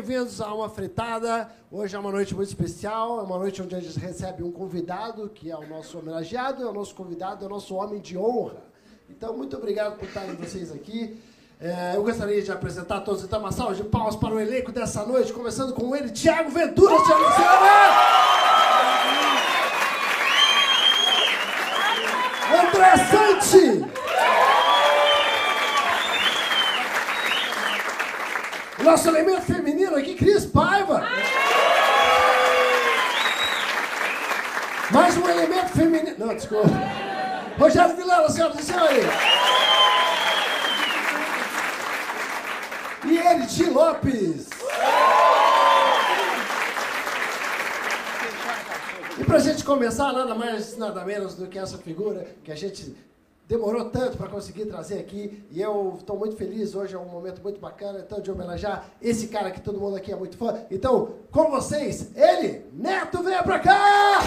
bem-vindos a uma fritada. Hoje é uma noite muito especial, é uma noite onde a gente recebe um convidado, que é o nosso homenageado, é o nosso convidado, é o nosso homem de honra. Então, muito obrigado por estarem vocês aqui. É, eu gostaria de apresentar todos, então, uma salva de palmas para o elenco dessa noite, começando com ele, Tiago Ventura, e senhores! André Santi! Nosso elemento feminino aqui, Cris Paiva. Mais um elemento feminino. Não, desculpa. Rogério Vilela, senhoras e senhores. E ele, Ti Lopes. E pra gente começar, nada mais, nada menos do que essa figura que a gente demorou tanto para conseguir trazer aqui e eu estou muito feliz. Hoje é um momento muito bacana então, de homenagear esse cara que todo mundo aqui é muito fã. Então, com vocês, ele, Neto, venha para cá!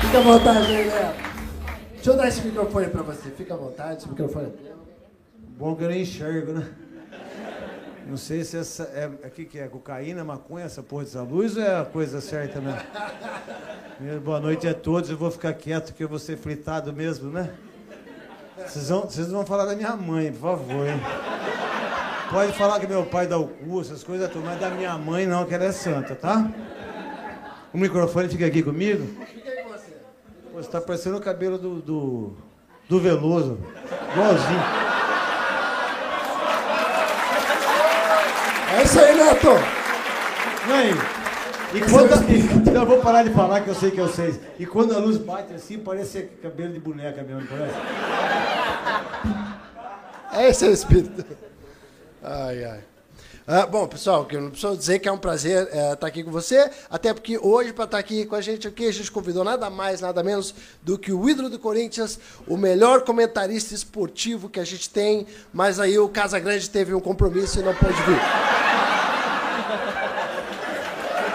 Fica à vontade Neto. Deixa eu dar esse microfone pra você. Fica à vontade, esse microfone. Bom que eu nem enxergo, né? Não sei se essa é aqui que é cocaína, maconha, essa porra dessa luz ou é a coisa certa mesmo? Primeiro, boa noite a todos. Eu vou ficar quieto que eu vou ser fritado mesmo, né? Vocês vão, vocês vão falar da minha mãe, por favor, hein? Pode falar que meu pai dá o cu, essas coisas, mas da minha mãe não, que ela é santa, tá? O microfone fica aqui comigo? Pô, você tá parecendo o cabelo do, do, do Veloso. Igualzinho. É isso aí, Neto! E aí? E quando. Eu vou parar de falar que eu sei que eu sei. E quando a luz bate assim, parece cabelo de boneca mesmo, parece? É esse o espírito. Ai, ai. Ah, bom, pessoal, eu não preciso dizer que é um prazer estar é, tá aqui com você, até porque hoje, para estar tá aqui com a gente aqui, a gente convidou nada mais, nada menos do que o ídolo do Corinthians, o melhor comentarista esportivo que a gente tem, mas aí o Casa Grande teve um compromisso e não pôde vir.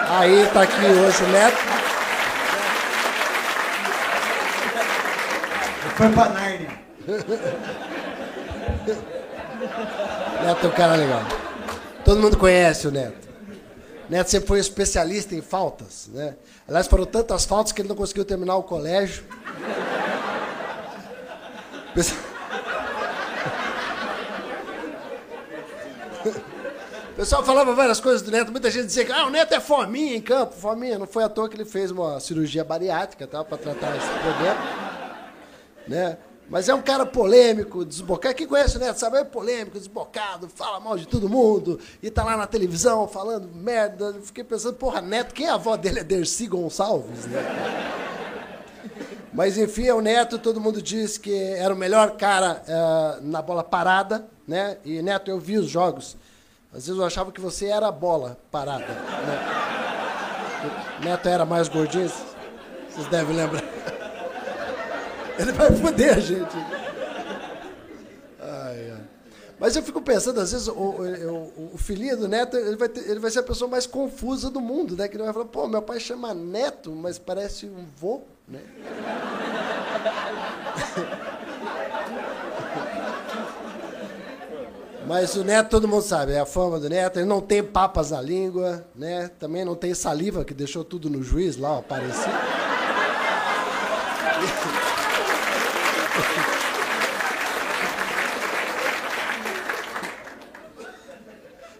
Aí está aqui hoje o Neto. Foi pra Nárnia. Neto é um cara legal. Todo mundo conhece o Neto. Neto sempre foi especialista em faltas. Né? Aliás, foram tantas faltas que ele não conseguiu terminar o colégio. O pessoal falava várias coisas do Neto, muita gente dizia que ah, o Neto é fominha em campo. Fominha, não foi à toa que ele fez uma cirurgia bariátrica tá, para tratar esse problema. Né? Mas é um cara polêmico, desbocado. Quem conhece o Neto sabe, é polêmico, desbocado, fala mal de todo mundo, e tá lá na televisão falando merda. Eu fiquei pensando, porra, Neto, quem é a avó dele? É Dercy Gonçalves, né? Mas enfim, é o Neto, todo mundo diz que era o melhor cara uh, na bola parada, né? E Neto, eu vi os jogos. Às vezes eu achava que você era a bola parada. Né? Neto era mais gordinho, vocês devem lembrar. Ele vai foder a gente. Ai, ai. Mas eu fico pensando, às vezes, o, o, o filhinho do neto ele vai, ter, ele vai ser a pessoa mais confusa do mundo, né? Que ele vai falar, pô, meu pai chama neto, mas parece um vô, né? Mas o Neto, todo mundo sabe, é a fama do Neto, ele não tem papas na língua, né? Também não tem saliva, que deixou tudo no juiz lá, aparecido.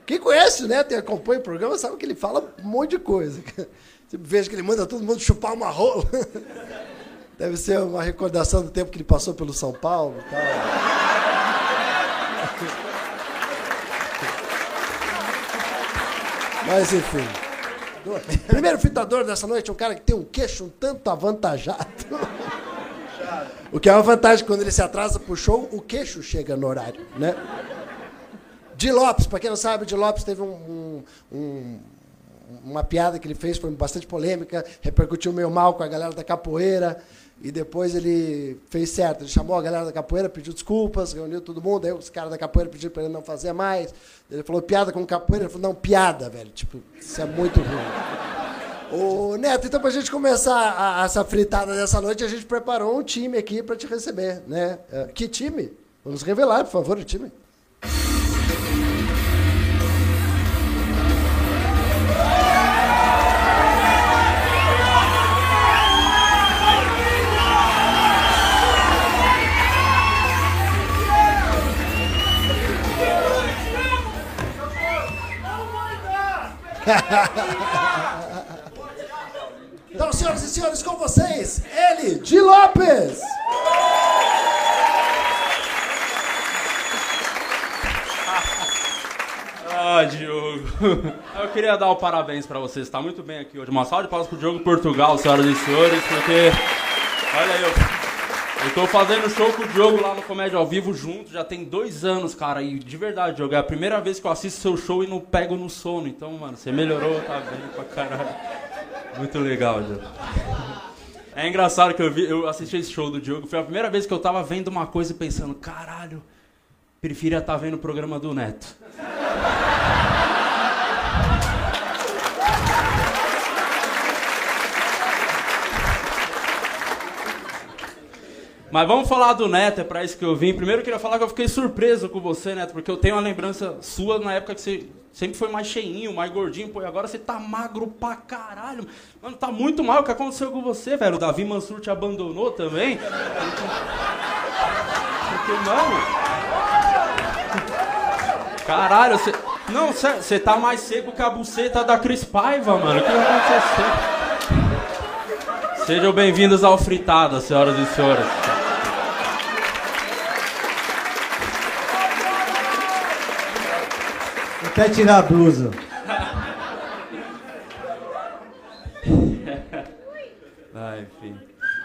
Quem conhece o Neto e acompanha o programa sabe que ele fala um monte de coisa. Você veja que ele manda todo mundo chupar uma rola. Deve ser uma recordação do tempo que ele passou pelo São Paulo e tal. Mas enfim. Primeiro fitador dessa noite é um cara que tem um queixo um tanto avantajado. O que é uma vantagem quando ele se atrasa pro show, o queixo chega no horário, né? Di Lopes, para quem não sabe, Di Lopes teve um, um, um, uma piada que ele fez, foi bastante polêmica, repercutiu meio mal com a galera da capoeira. E depois ele fez certo. Ele chamou a galera da capoeira, pediu desculpas, reuniu todo mundo. Aí os caras da capoeira pediram para ele não fazer mais. Ele falou piada com capoeira. Ele falou, não, piada, velho. Tipo, isso é muito ruim. Ô, Neto, então pra gente começar a, a, essa fritada dessa noite, a gente preparou um time aqui para te receber, né? Uh, que time? Vamos revelar, por favor, o time. então, senhoras e senhores, com vocês, ele, Di Lopes. Ah, Diogo. Eu queria dar o parabéns para vocês. Está muito bem aqui hoje. Uma salva de palmas pro Diogo Portugal, senhoras e senhores, porque. Olha aí, eu. Eu tô fazendo show com o Diogo lá no Comédia ao Vivo junto, já tem dois anos, cara. E de verdade, Diogo, é a primeira vez que eu assisto seu show e não pego no sono. Então, mano, você melhorou, tá bem pra caralho. Muito legal, Diogo. É engraçado que eu, vi, eu assisti esse show do Diogo. Foi a primeira vez que eu tava vendo uma coisa e pensando, caralho, preferia estar tá vendo o programa do Neto. Mas vamos falar do Neto, é pra isso que eu vim. Primeiro eu queria falar que eu fiquei surpreso com você, Neto, porque eu tenho uma lembrança sua na época que você sempre foi mais cheinho, mais gordinho, pô, e agora você tá magro pra caralho. Mano, tá muito mal o que aconteceu com você, velho. O Davi Mansur te abandonou também. Porque, mano. Caralho, você. Não, você tá mais seco que a buceta da Cris Paiva, mano. O que vai acontecer? Sejam bem-vindos ao Fritada, senhoras e senhores. Até tirar a blusa. ah, enfim.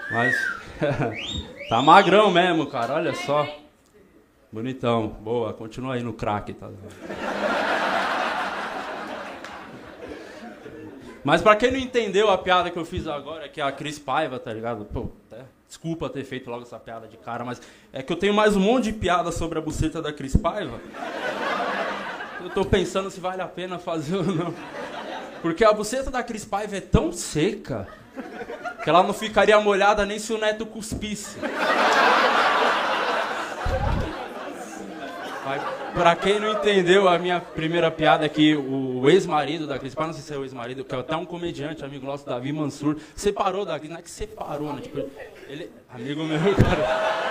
Mas. tá magrão mesmo, cara. Olha só. Bonitão. Boa. Continua aí no crack, tá? Mas pra quem não entendeu a piada que eu fiz agora, que é a Cris Paiva, tá ligado? Pô, até, desculpa ter feito logo essa piada de cara, mas é que eu tenho mais um monte de piada sobre a buceta da Cris Paiva. Eu tô pensando se vale a pena fazer ou não. Porque a buceta da Cris Paiva é tão seca que ela não ficaria molhada nem se o neto cuspisse. Mas, pra quem não entendeu, a minha primeira piada é que o ex-marido da Cris não sei se é o ex-marido, que é até um comediante, amigo nosso, Davi Mansur, separou da Cris, não é que separou, né? Tipo, ele, amigo meu, cara.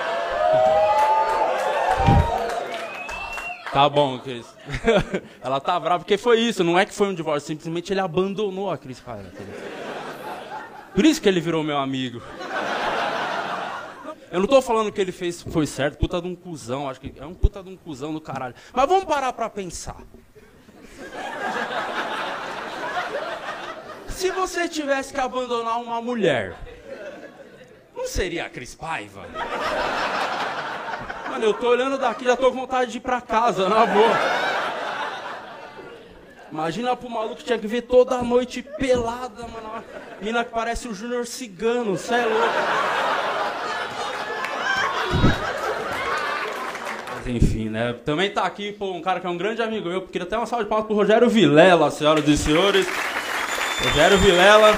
Tá bom, Cris. Ela tá brava, porque foi isso, não é que foi um divórcio, simplesmente ele abandonou a Cris Paiva. Por isso que ele virou meu amigo. Eu não tô falando que ele fez foi certo, puta de um cuzão, acho que é um puta de um cuzão do caralho. Mas vamos parar pra pensar. Se você tivesse que abandonar uma mulher, não seria a Cris Paiva? Mano, eu tô olhando daqui, já tô com vontade de ir pra casa, na boa. Imagina pro maluco que tinha que ver toda noite pelada, mano. Mina que parece o Júnior Cigano, cê é louco. Mas enfim, né? Também tá aqui, pô, um cara que é um grande amigo meu. Queria até uma salva de palmas pro Rogério Vilela, senhoras e senhores. Rogério Vilela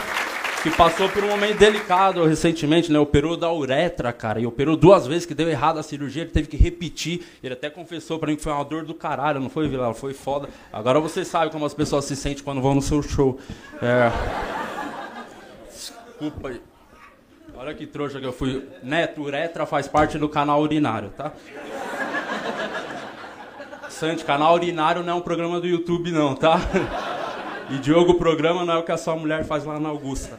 que passou por um momento delicado recentemente, né? Operou da uretra, cara, e operou duas vezes que deu errado a cirurgia, ele teve que repetir. Ele até confessou para mim que foi uma dor do caralho, não foi, Vila? Foi foda. Agora você sabe como as pessoas se sentem quando vão no seu show. É... Desculpa aí. Olha que trouxa que eu fui. Neto, uretra faz parte do canal urinário, tá? Sante, canal urinário não é um programa do YouTube, não, tá? E Diogo, o programa não é o que a sua mulher faz lá na Augusta.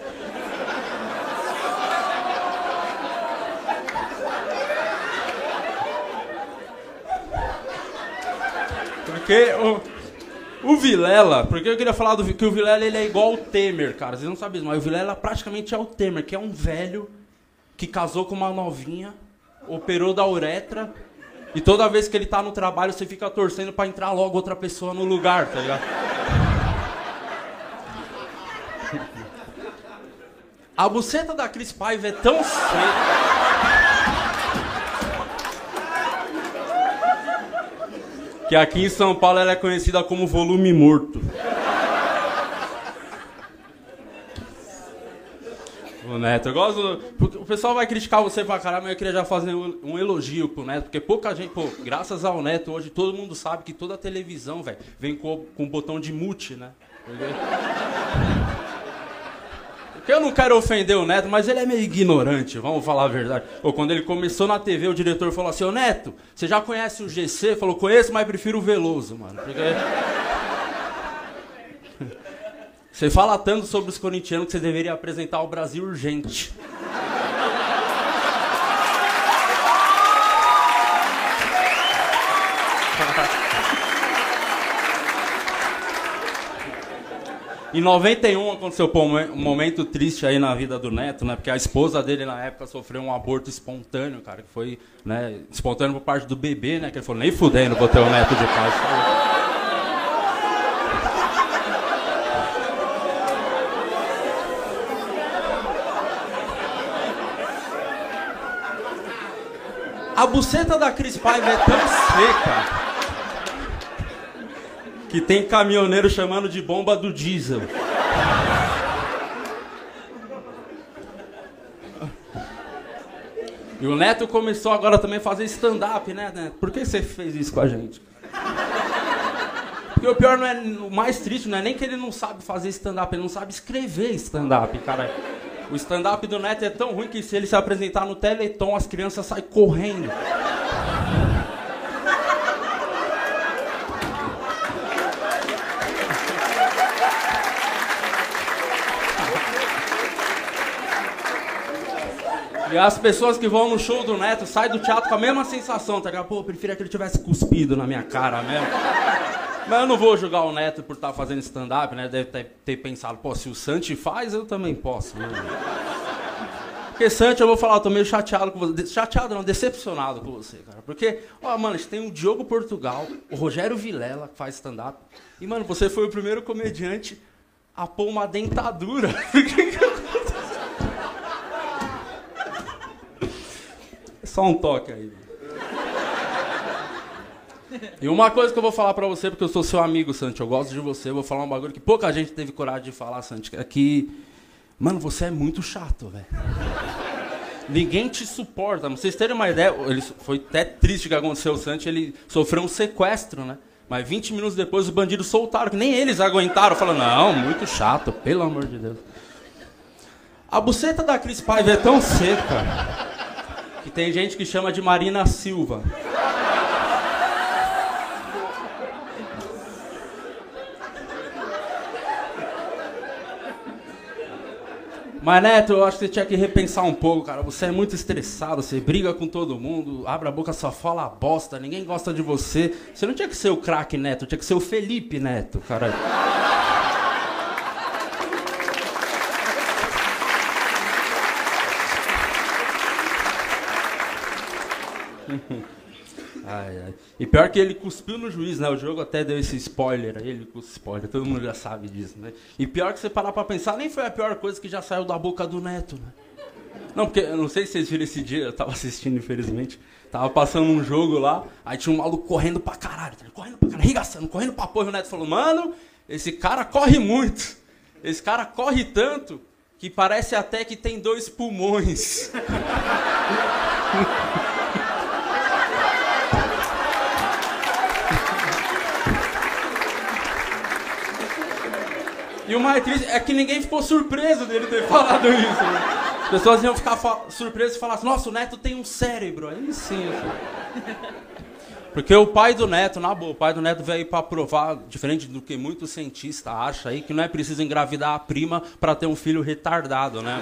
Porque o, o Vilela, porque eu queria falar do que o Vilela ele é igual o Temer, cara. Vocês não sabem, mas o Vilela praticamente é o Temer, que é um velho que casou com uma novinha, operou da uretra e toda vez que ele tá no trabalho você fica torcendo para entrar logo outra pessoa no lugar, tá ligado? A buceta da Cris Paiva é tão seca. Que aqui em São Paulo ela é conhecida como volume morto. O Neto, eu gosto. O pessoal vai criticar você pra caramba, mas eu queria já fazer um, elogio pro Neto, porque pouca gente, pô, graças ao Neto, hoje todo mundo sabe que toda televisão, velho, vem com, com o botão de mute, né? Porque eu não quero ofender o Neto, mas ele é meio ignorante, vamos falar a verdade. Ou quando ele começou na TV, o diretor falou assim: Ô Neto, você já conhece o GC? Falou: conheço, mas prefiro o Veloso, mano. Porque... Você fala tanto sobre os corintianos que você deveria apresentar o Brasil urgente. Em 91 aconteceu um momento triste aí na vida do Neto, né? Porque a esposa dele na época sofreu um aborto espontâneo, cara, que foi, né, espontâneo por parte do bebê, né? Que ele falou, nem fudendo, ter um neto de paz. A buceta da Cris Paiva é tão seca que tem caminhoneiro chamando de bomba do diesel. E o Neto começou agora também a fazer stand-up, né, Neto? Por que você fez isso com a gente? Porque o pior não é. O mais triste não é nem que ele não sabe fazer stand-up, ele não sabe escrever stand-up, cara. O stand-up do Neto é tão ruim que se ele se apresentar no Teleton, as crianças saem correndo. E as pessoas que vão no show do Neto saem do teatro com a mesma sensação, tá ligado? Pô, eu preferia que ele tivesse cuspido na minha cara mesmo. Mas eu não vou julgar o Neto por estar tá fazendo stand-up, né? Deve ter, ter, pensado, pô, se o Santi faz, eu também posso, né? Porque Santi, eu vou falar, eu tô meio chateado com você. Chateado não, decepcionado com você, cara. Porque, ó, mano, a gente tem o Diogo Portugal, o Rogério Vilela, que faz stand-up. E, mano, você foi o primeiro comediante a pôr uma dentadura. Só um toque aí. E uma coisa que eu vou falar pra você, porque eu sou seu amigo, Santi, eu gosto de você, eu vou falar um bagulho que pouca gente teve coragem de falar, Santi, é que, mano, você é muito chato, velho. Ninguém te suporta. Pra vocês terem uma ideia, ele, foi até triste que aconteceu o Santi, ele sofreu um sequestro, né? Mas 20 minutos depois os bandidos soltaram, que nem eles aguentaram. Falaram, não, muito chato, pelo amor de Deus. A buceta da Cris Paiva é tão seca que tem gente que chama de Marina Silva. Mas Neto, eu acho que você tinha que repensar um pouco, cara. Você é muito estressado, você briga com todo mundo, abre a boca, só fala bosta, ninguém gosta de você. Você não tinha que ser o craque Neto, tinha que ser o Felipe Neto, cara. ai, ai. E pior que ele cuspiu no juiz, né? O jogo até deu esse spoiler aí, ele cuspiu spoiler, todo mundo já sabe disso, né? E pior que você parar pra pensar, nem foi a pior coisa que já saiu da boca do Neto, né? Não, porque eu não sei se vocês viram esse dia, eu tava assistindo, infelizmente. Tava passando um jogo lá, aí tinha um maluco correndo pra caralho, tá correndo pra caralho, arregaçando, correndo pra porra. E o Neto falou, mano, esse cara corre muito. Esse cara corre tanto que parece até que tem dois pulmões. E o mais triste é que ninguém ficou surpreso dele ter falado isso. Né? As pessoas iam ficar surpresas e falar assim, nossa, o Neto tem um cérebro. Aí sim. Assim. Porque o pai do Neto, na boa, o pai do Neto veio para provar, diferente do que muitos cientistas acham aí, que não é preciso engravidar a prima para ter um filho retardado, né?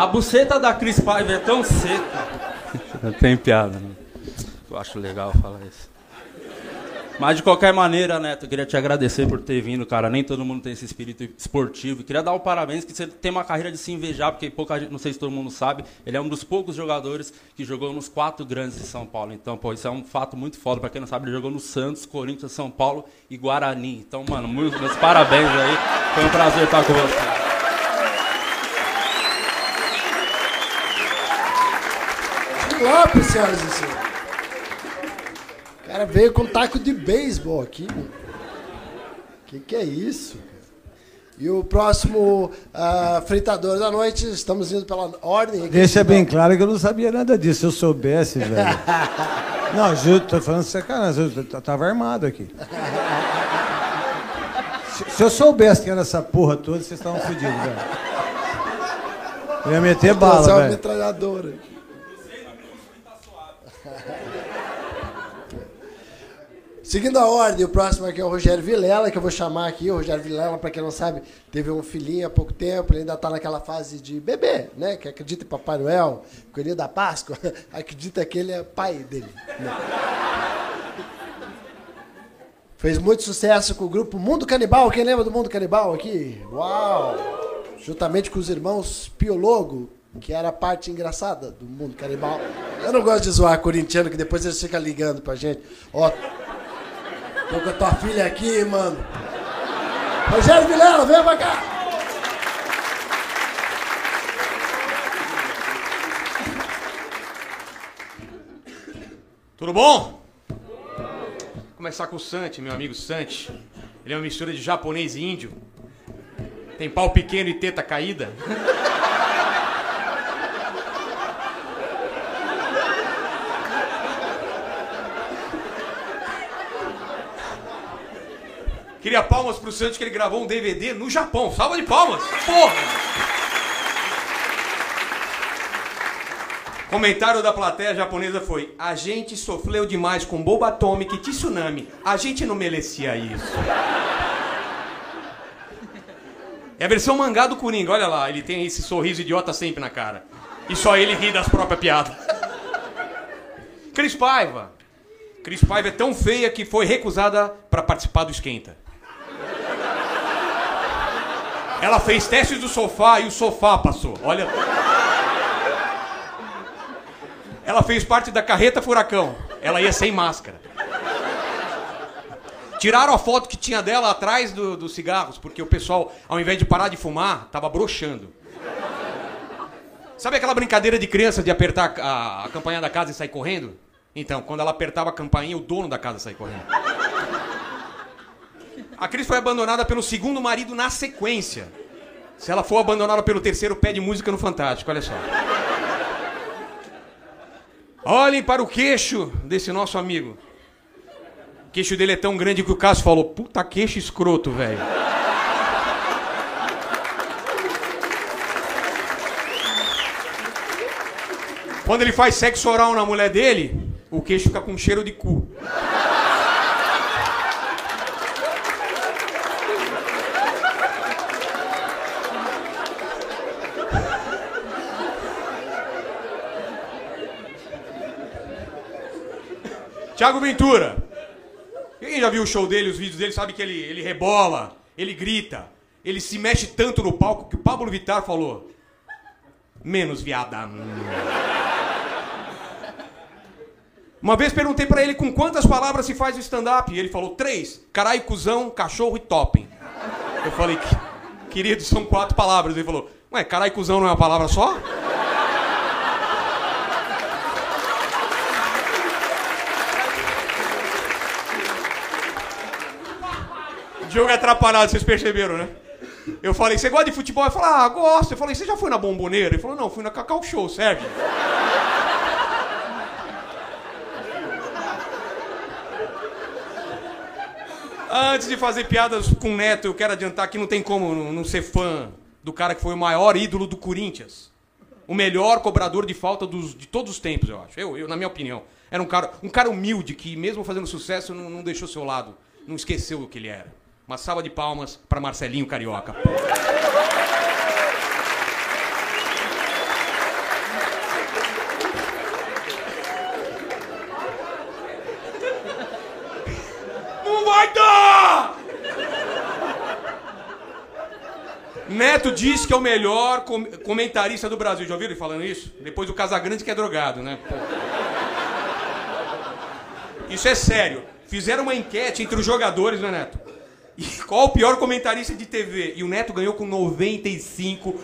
A buceta da Cris Paiva é tão seca. Não tem piada, né? Eu acho legal falar isso. Mas de qualquer maneira, Neto, eu queria te agradecer por ter vindo, cara. Nem todo mundo tem esse espírito esportivo. Queria dar o um parabéns, que você tem uma carreira de se invejar, porque pouca gente, não sei se todo mundo sabe, ele é um dos poucos jogadores que jogou nos quatro grandes de São Paulo. Então, pô, isso é um fato muito foda. Pra quem não sabe, ele jogou no Santos, Corinthians, São Paulo e Guarani. Então, mano, meus parabéns aí. Foi um prazer estar com você. Lopes, senhoras e senhores. O cara veio com um taco de beisebol aqui, mano. Que que é isso? E o próximo uh, fritador da noite, estamos indo pela ordem. Aqui, Deixa bem claro que eu não sabia nada disso. Se eu soubesse, velho. não, Júlio, tô falando sacanagem. Eu tava armado aqui. Se, se, eu soubesse que era essa porra toda, vocês estavam fodidos, velho. Eu ia meter bala, velho. uma metralhadora. Seguindo a ordem, o próximo aqui é o Rogério Vilela, que eu vou chamar aqui. O Rogério Vilela, para quem não sabe, teve um filhinho há pouco tempo, ele ainda está naquela fase de bebê, né? Que acredita em Papai Noel, Coelhinho da Páscoa, acredita que ele é pai dele. Fez muito sucesso com o grupo Mundo Canibal. Quem lembra do Mundo Canibal aqui? Uau! Juntamente com os irmãos Piologo, que era a parte engraçada do Mundo Canibal. Eu não gosto de zoar corintiano, que depois eles ficam ligando pra gente. Ó, Tô com a tua filha aqui, mano. Rogério Vilela, vem pra cá. Tudo bom? Vou começar com o Santi, meu amigo Santi. Ele é uma mistura de japonês e índio. Tem pau pequeno e teta caída. Queria palmas pro Santos que ele gravou um DVD no Japão. Salva de palmas! Porra! Comentário da plateia japonesa foi: A gente sofreu demais com bomba atômica e tsunami. A gente não merecia isso. É a versão mangá do Coringa, olha lá, ele tem esse sorriso idiota sempre na cara. E só ele ri das próprias piadas. Cris Paiva. Cris Paiva é tão feia que foi recusada para participar do Esquenta. Ela fez testes do sofá e o sofá passou. Olha. Ela fez parte da carreta furacão. Ela ia sem máscara. Tiraram a foto que tinha dela atrás dos do cigarros, porque o pessoal, ao invés de parar de fumar, tava broxando. Sabe aquela brincadeira de criança de apertar a, a campainha da casa e sair correndo? Então, quando ela apertava a campainha, o dono da casa saía correndo. A Cris foi abandonada pelo segundo marido na sequência. Se ela for abandonada pelo terceiro, pede música no Fantástico, olha só. Olhem para o queixo desse nosso amigo. O queixo dele é tão grande que o Cássio falou: puta queixo escroto, velho. Quando ele faz sexo oral na mulher dele, o queixo fica com cheiro de cu. Tiago Ventura. Quem já viu o show dele, os vídeos dele, sabe que ele, ele rebola, ele grita, ele se mexe tanto no palco que o Pablo Vittar falou: menos viada. Uma vez perguntei para ele com quantas palavras se faz o stand-up. E ele falou três: caralho, cuzão, cachorro e topping. Eu falei: querido, são quatro palavras. Ele falou: ué, caralho, cuzão não é uma palavra só? Jogo atrapalhado, vocês perceberam, né? Eu falei, você gosta de futebol? Ele falou, ah, gosto. Eu falei, você já foi na Bomboneira? Ele falou, não, fui na Cacau Show, serve? Antes de fazer piadas com o Neto, eu quero adiantar que não tem como não ser fã do cara que foi o maior ídolo do Corinthians. O melhor cobrador de falta dos, de todos os tempos, eu acho. Eu, eu, na minha opinião. Era um cara, um cara humilde que, mesmo fazendo sucesso, não, não deixou seu lado. Não esqueceu o que ele era. Uma salva de palmas para Marcelinho Carioca. Não vai dar! Neto diz que é o melhor com comentarista do Brasil. Já ouviram ele falando isso? Depois do Casagrande que é drogado, né? Pô. Isso é sério. Fizeram uma enquete entre os jogadores, né, Neto? E qual o pior comentarista de TV? E o Neto ganhou com 95%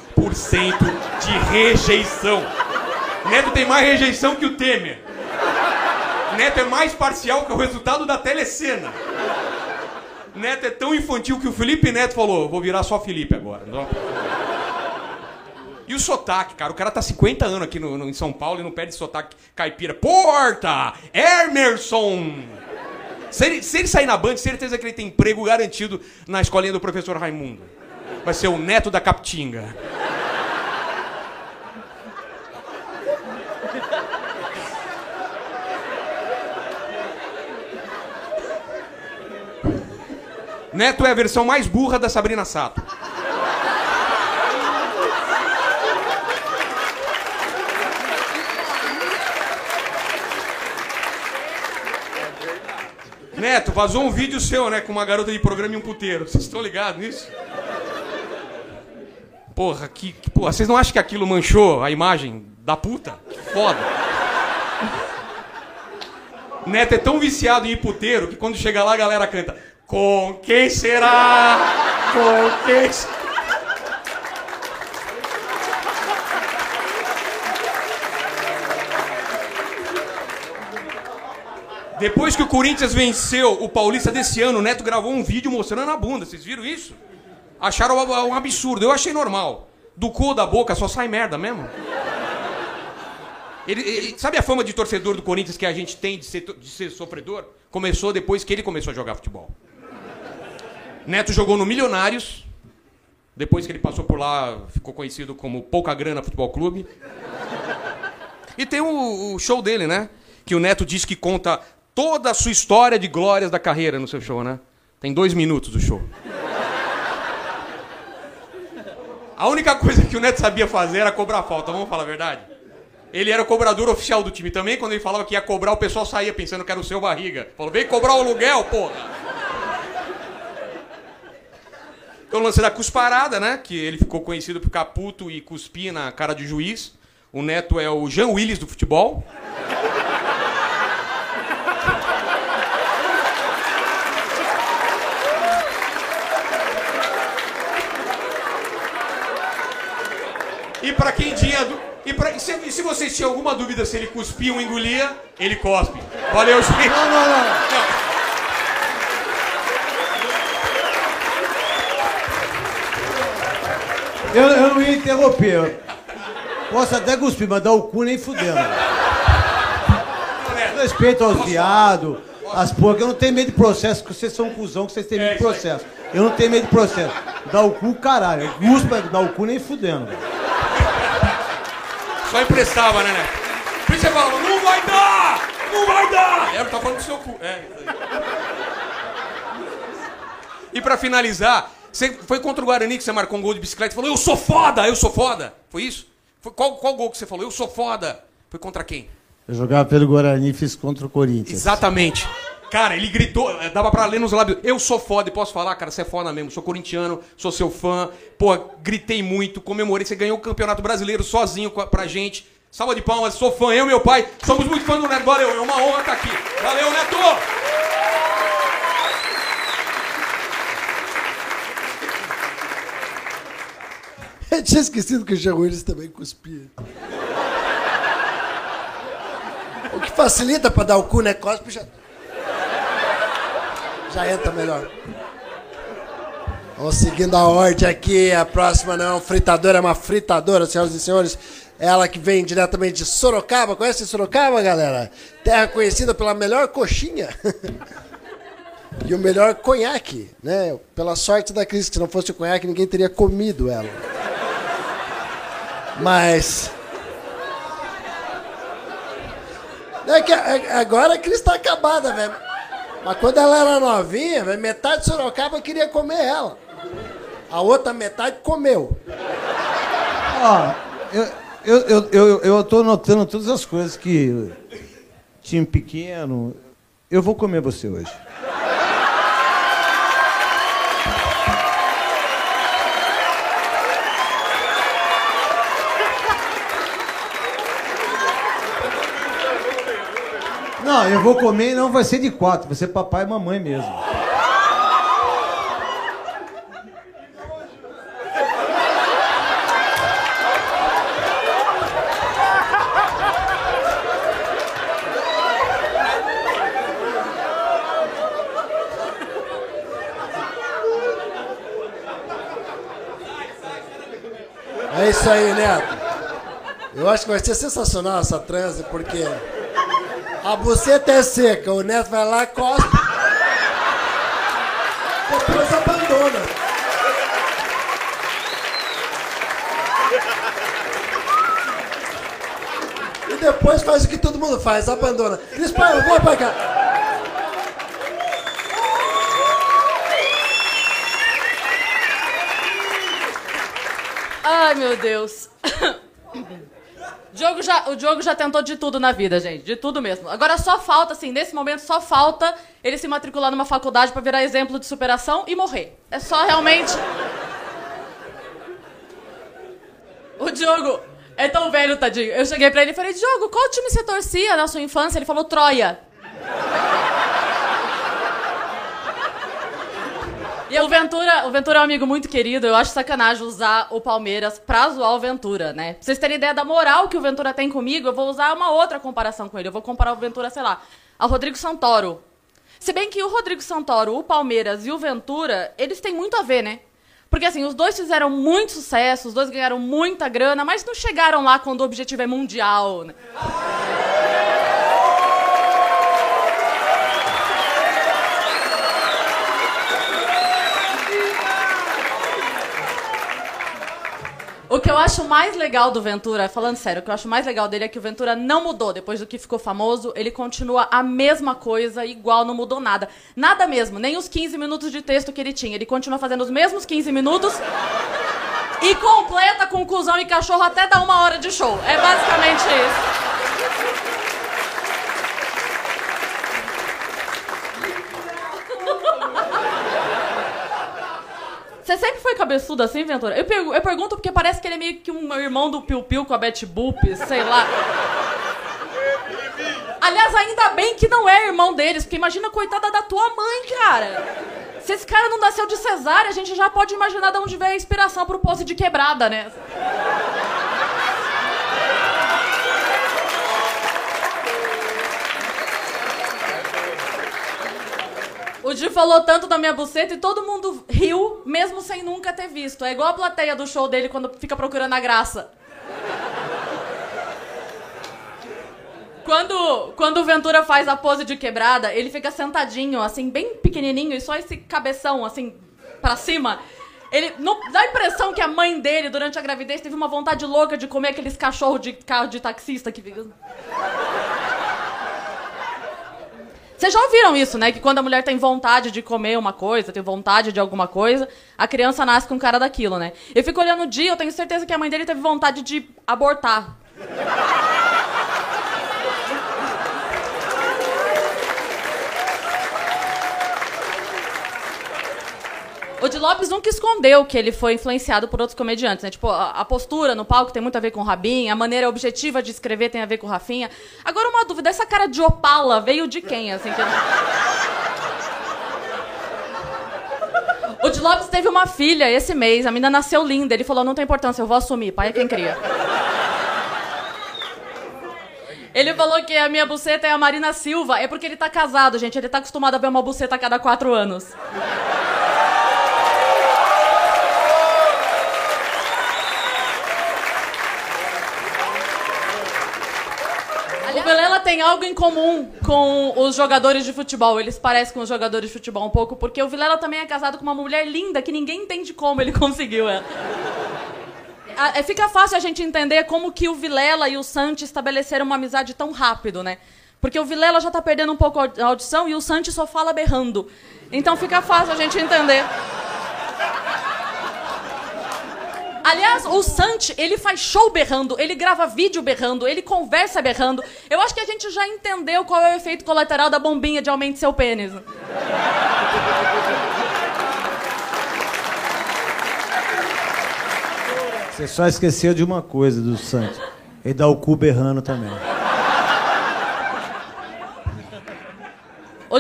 de rejeição. Neto tem mais rejeição que o Temer. Neto é mais parcial que o resultado da telecena. Neto é tão infantil que o Felipe Neto falou: vou virar só Felipe agora. Não. E o sotaque, cara? O cara tá 50 anos aqui no, no- em São Paulo e não perde sotaque caipira. Porta! Emerson! Se ele, se ele sair na Band, certeza que ele tem emprego garantido na escolinha do professor Raimundo. Vai ser o neto da Capitinga. Neto é a versão mais burra da Sabrina Sato. Neto, vazou um vídeo seu, né? Com uma garota de programa e um puteiro. Vocês estão ligados nisso? Porra, que, que- porra, vocês não acham que aquilo manchou a imagem da puta? Que foda. Neto é tão viciado em ir puteiro que quando chega lá a galera canta Com quem será? Com quem será? Depois que o Corinthians venceu o Paulista desse ano, o Neto gravou um vídeo mostrando a bunda. Vocês viram isso? Acharam um absurdo. Eu achei normal. Do cu da boca só sai merda mesmo. Ele, ele- sabe a fama de torcedor do Corinthians que a gente tem de ser, de ser sofredor? Começou depois que ele começou a jogar futebol. Neto jogou no Milionários. Depois que ele passou por lá, ficou conhecido como Pouca Grana Futebol Clube. E tem o, o show dele, né? Que o Neto diz que conta toda a sua história de glórias da carreira no seu show, né? Tem dois minutos o show. A única coisa que o Neto sabia fazer era cobrar falta, vamos falar a verdade? Ele era o cobrador oficial do time também, quando ele falava que ia cobrar, o pessoal saía pensando que era o seu barriga. Falou, vem cobrar o aluguel, porra! Tem o lance da cusparada, né? Que ele ficou conhecido por ficar puto e cuspir na cara de juiz. O Neto é o Jean Willis do futebol. E pra quem tinha. E, pra... se, se vocês tinham alguma dúvida se ele cuspia ou engolia, ele cospe. Valeu, gente. Não, não, não. Eu, eu não ia interromper. Posso até cuspir, mas dar o cu nem fudendo. Respeito aos viados, as porcas. Eu não tenho medo de processo, que vocês são um cuzão, que vocês têm medo de aí. processo. Eu não tenho medo de processo. Dá o cu, caralho. Eu cuspo, dar o cu nem fudendo. Só emprestava, né, né? Por isso você falava, não vai dar! Não vai dar! Era tá falando do seu cu. É. isso aí. E pra finalizar, você foi contra o Guarani que você marcou um gol de bicicleta e falou, eu sou foda, eu sou foda. Foi isso? Foi, qual, qual gol que você falou? Eu sou foda. Foi contra quem? Eu jogava pelo Guarani e fiz contra o Corinthians. Exatamente. Cara, ele gritou, dava pra ler nos lábios. Eu sou foda, e posso falar, cara, você é foda mesmo. Sou corintiano, sou seu fã. Pô, gritei muito, comemorei. Você ganhou o Campeonato Brasileiro sozinho pra gente. Salva de palmas, sou fã, eu e meu pai. Somos muito fãs do Neto. Valeu, é uma honra estar aqui. Valeu, Neto! Eu tinha esquecido que o Jean Willis também cuspia. O que facilita pra dar o cu, né? Cospe já. Já entra melhor. Vamos seguindo a ordem aqui. A próxima não fritadora, é uma fritadora, senhoras e senhores. Ela que vem diretamente de Sorocaba. Conhece Sorocaba, galera? Terra conhecida pela melhor coxinha. e o melhor conhaque, né? Pela sorte da Cris, que se não fosse o conhaque, ninguém teria comido ela. Mas. É que agora a Cris tá acabada, velho. Mas quando ela era novinha, metade de Sorocaba queria comer ela. A outra metade comeu. Ó, eu, eu, eu, eu, eu tô notando todas as coisas que. Time pequeno. Eu vou comer você hoje. Não, eu vou comer e não vai ser de quatro, vai ser papai e mamãe mesmo. É isso aí, Neto. Eu acho que vai ser sensacional essa transe, porque a buceta é seca, o Neto vai lá, cospe. Depois abandona. E depois faz o que todo mundo faz, abandona. Cris Paiva, vem pra cá. Ai, meu Deus. Diogo já, o Diogo já tentou de tudo na vida, gente. De tudo mesmo. Agora só falta, assim, nesse momento, só falta ele se matricular numa faculdade pra virar exemplo de superação e morrer. É só realmente. O Diogo é tão velho, tadinho. Eu cheguei pra ele e falei, Diogo, qual time você torcia na sua infância? Ele falou Troia. E o Ventura, o Ventura é um amigo muito querido. Eu acho sacanagem usar o Palmeiras pra zoar o Ventura, né? Pra vocês terem ideia da moral que o Ventura tem comigo, eu vou usar uma outra comparação com ele. Eu vou comparar o Ventura, sei lá, ao Rodrigo Santoro. Se bem que o Rodrigo Santoro, o Palmeiras e o Ventura, eles têm muito a ver, né? Porque assim, os dois fizeram muito sucesso, os dois ganharam muita grana, mas não chegaram lá quando o objetivo é mundial, né? O que eu acho mais legal do Ventura, falando sério, o que eu acho mais legal dele é que o Ventura não mudou depois do que ficou famoso. Ele continua a mesma coisa, igual, não mudou nada. Nada mesmo, nem os 15 minutos de texto que ele tinha. Ele continua fazendo os mesmos 15 minutos e completa com cuzão e cachorro até dar uma hora de show. É basicamente isso. Você sempre foi cabeçudo assim, Ventura? Eu, pergu- eu pergunto porque parece que ele é meio que um irmão do Piu Piu com a Betty Boop, sei lá. Aliás, ainda bem que não é irmão deles, porque imagina a coitada da tua mãe, cara. Se esse cara não nasceu de cesárea, a gente já pode imaginar de onde veio a inspiração pro pose de quebrada, né? O Di falou tanto da minha buceta e todo mundo riu, mesmo sem nunca ter visto. É igual a plateia do show dele quando fica procurando a graça. Quando, quando o Ventura faz a pose de quebrada, ele fica sentadinho, assim, bem pequenininho, e só esse cabeção, assim, pra cima. Ele não, dá a impressão que a mãe dele, durante a gravidez, teve uma vontade louca de comer aqueles cachorros de carro de taxista que fica. Vocês já ouviram isso, né? Que quando a mulher tem vontade de comer uma coisa, tem vontade de alguma coisa, a criança nasce com cara daquilo, né? Eu fico olhando o dia, eu tenho certeza que a mãe dele teve vontade de abortar. O de Lopes nunca escondeu que ele foi influenciado por outros comediantes, né? Tipo, a, a postura no palco tem muito a ver com o Rabin, a maneira objetiva de escrever tem a ver com o Rafinha. Agora, uma dúvida, essa cara de opala veio de quem, assim? Que... O de Lopes teve uma filha esse mês, a menina nasceu linda. Ele falou, não tem importância, eu vou assumir, pai é quem cria. Ele falou que a minha buceta é a Marina Silva, é porque ele tá casado, gente. Ele tá acostumado a ver uma buceta a cada quatro anos. Vilela tem algo em comum com os jogadores de futebol. Eles parecem com os jogadores de futebol um pouco, porque o Vilela também é casado com uma mulher linda que ninguém entende como ele conseguiu ela. É, Fica fácil a gente entender como que o Vilela e o Santi estabeleceram uma amizade tão rápido, né? Porque o Vilela já tá perdendo um pouco a audição e o Santi só fala berrando. Então fica fácil a gente entender. Aliás, o Santi, ele faz show berrando, ele grava vídeo berrando, ele conversa berrando. Eu acho que a gente já entendeu qual é o efeito colateral da bombinha de aumente seu pênis. Você só esqueceu de uma coisa do Santos. Ele dá o cu berrando também.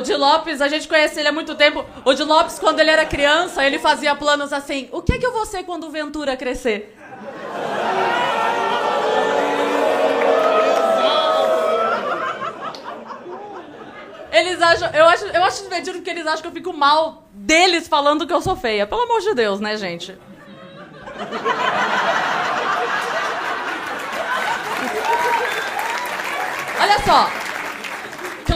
Di Lopes, a gente conhece ele há muito tempo. O Di Lopes, quando ele era criança, ele fazia planos assim: o que é que eu vou ser quando o Ventura crescer? Eles acham. Eu acho, eu acho divertido porque eles acham que eu fico mal deles falando que eu sou feia. Pelo amor de Deus, né, gente? Olha só.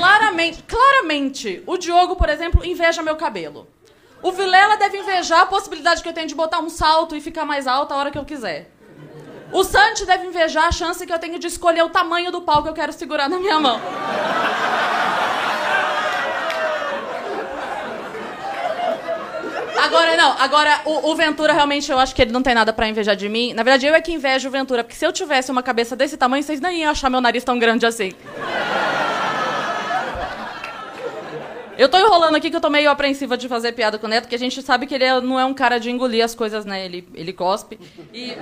Claramente, claramente, o Diogo, por exemplo, inveja meu cabelo. O Vilela deve invejar a possibilidade que eu tenho de botar um salto e ficar mais alta a hora que eu quiser. O Santi deve invejar a chance que eu tenho de escolher o tamanho do pau que eu quero segurar na minha mão. Agora, não, agora o, o Ventura realmente eu acho que ele não tem nada pra invejar de mim. Na verdade, eu é que invejo o Ventura, porque se eu tivesse uma cabeça desse tamanho, vocês nem iam achar meu nariz tão grande assim. Eu tô enrolando aqui que eu tô meio apreensiva de fazer piada com o Neto, porque a gente sabe que ele é- não é um cara de engolir as coisas, né? Ele, ele cospe. E.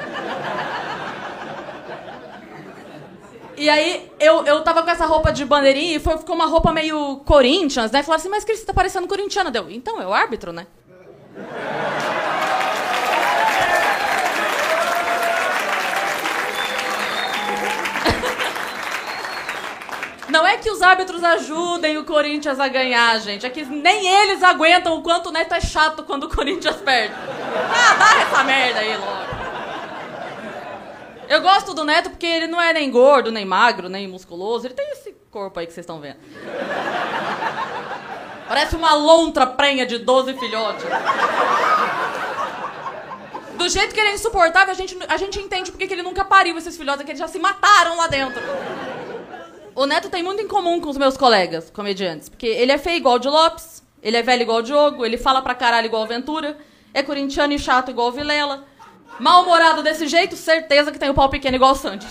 E aí, eu, eu tava com essa roupa de bandeirinha e foi, ficou uma roupa meio Corinthians, né? Falaram assim, mas Cris, você tá parecendo corintiano. Deu, então, é o árbitro, né? Não é que os árbitros ajudem o Corinthians a ganhar, gente. É que nem eles aguentam o quanto o Neto é chato quando o Corinthians perde. Ah, dá essa merda aí logo. Eu gosto do Neto porque ele não é nem gordo, nem magro, nem musculoso. Ele tem esse corpo aí que vocês estão vendo. Parece uma lontra prenha de 12 filhotes. Do jeito que ele é insuportável, a gente, a gente entende porque que ele nunca pariu esses filhotes, é que eles já se mataram lá dentro. O Neto tem muito em comum com os meus colegas comediantes, porque ele é feio igual o de Lopes, ele é velho igual o Diogo, ele fala pra caralho igual o Ventura, é corintiano e chato igual o Vilela. Mal-humorado desse jeito, certeza que tem o pau pequeno igual o gente.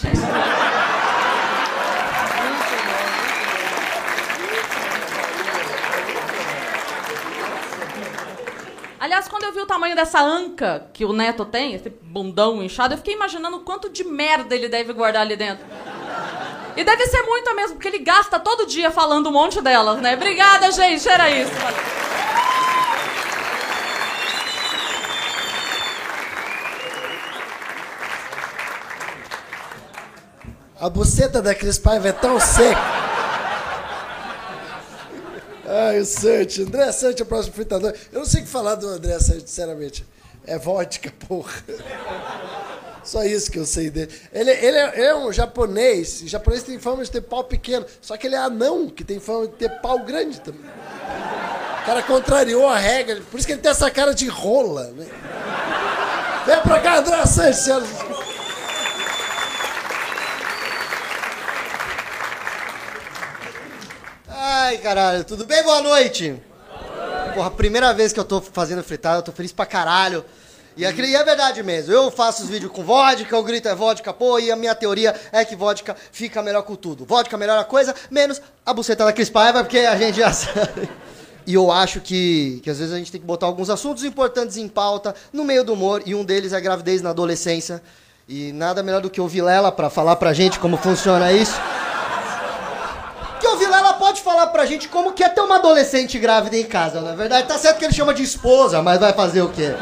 Aliás, quando eu vi o tamanho dessa anca que o Neto tem, esse bundão inchado, eu fiquei imaginando o quanto de merda ele deve guardar ali dentro. E deve ser muita mesmo, porque ele gasta todo dia falando um monte delas, né? Obrigada, gente, era isso. A buceta da Cris Paiva é tão seca. Ai, o Santi. André Santi é o próximo fritador. Eu não sei o que falar do André Santi, sinceramente. É vodka, porra. Só isso que eu sei dele. Ele, ele é, é um japonês. E japonês tem fama de ter pau pequeno. Só que ele é anão, que tem fama de ter pau grande também. O cara contrariou a regra. Por isso que ele tem essa cara de rola, né? Vem pra cá, André senhores. Ai, caralho, tudo bem? Boa noite. Porra, primeira vez que eu tô fazendo fritada, eu tô feliz pra caralho. E, aquele, e é verdade mesmo, eu faço os vídeos com vodka, eu grito é vodka, pô, e a minha teoria é que vodka fica melhor com tudo. Vodka melhora a coisa, menos a buceta da Cris Paiva, porque a gente já sabe. E eu acho que, que às vezes a gente tem que botar alguns assuntos importantes em pauta, no meio do humor, e um deles é a gravidez na adolescência. E nada melhor do que o Vilela pra falar pra gente como funciona isso. Que o Vilela pode falar pra gente como que é ter uma adolescente grávida em casa, na verdade. Tá certo que ele chama de esposa, mas vai fazer o quê?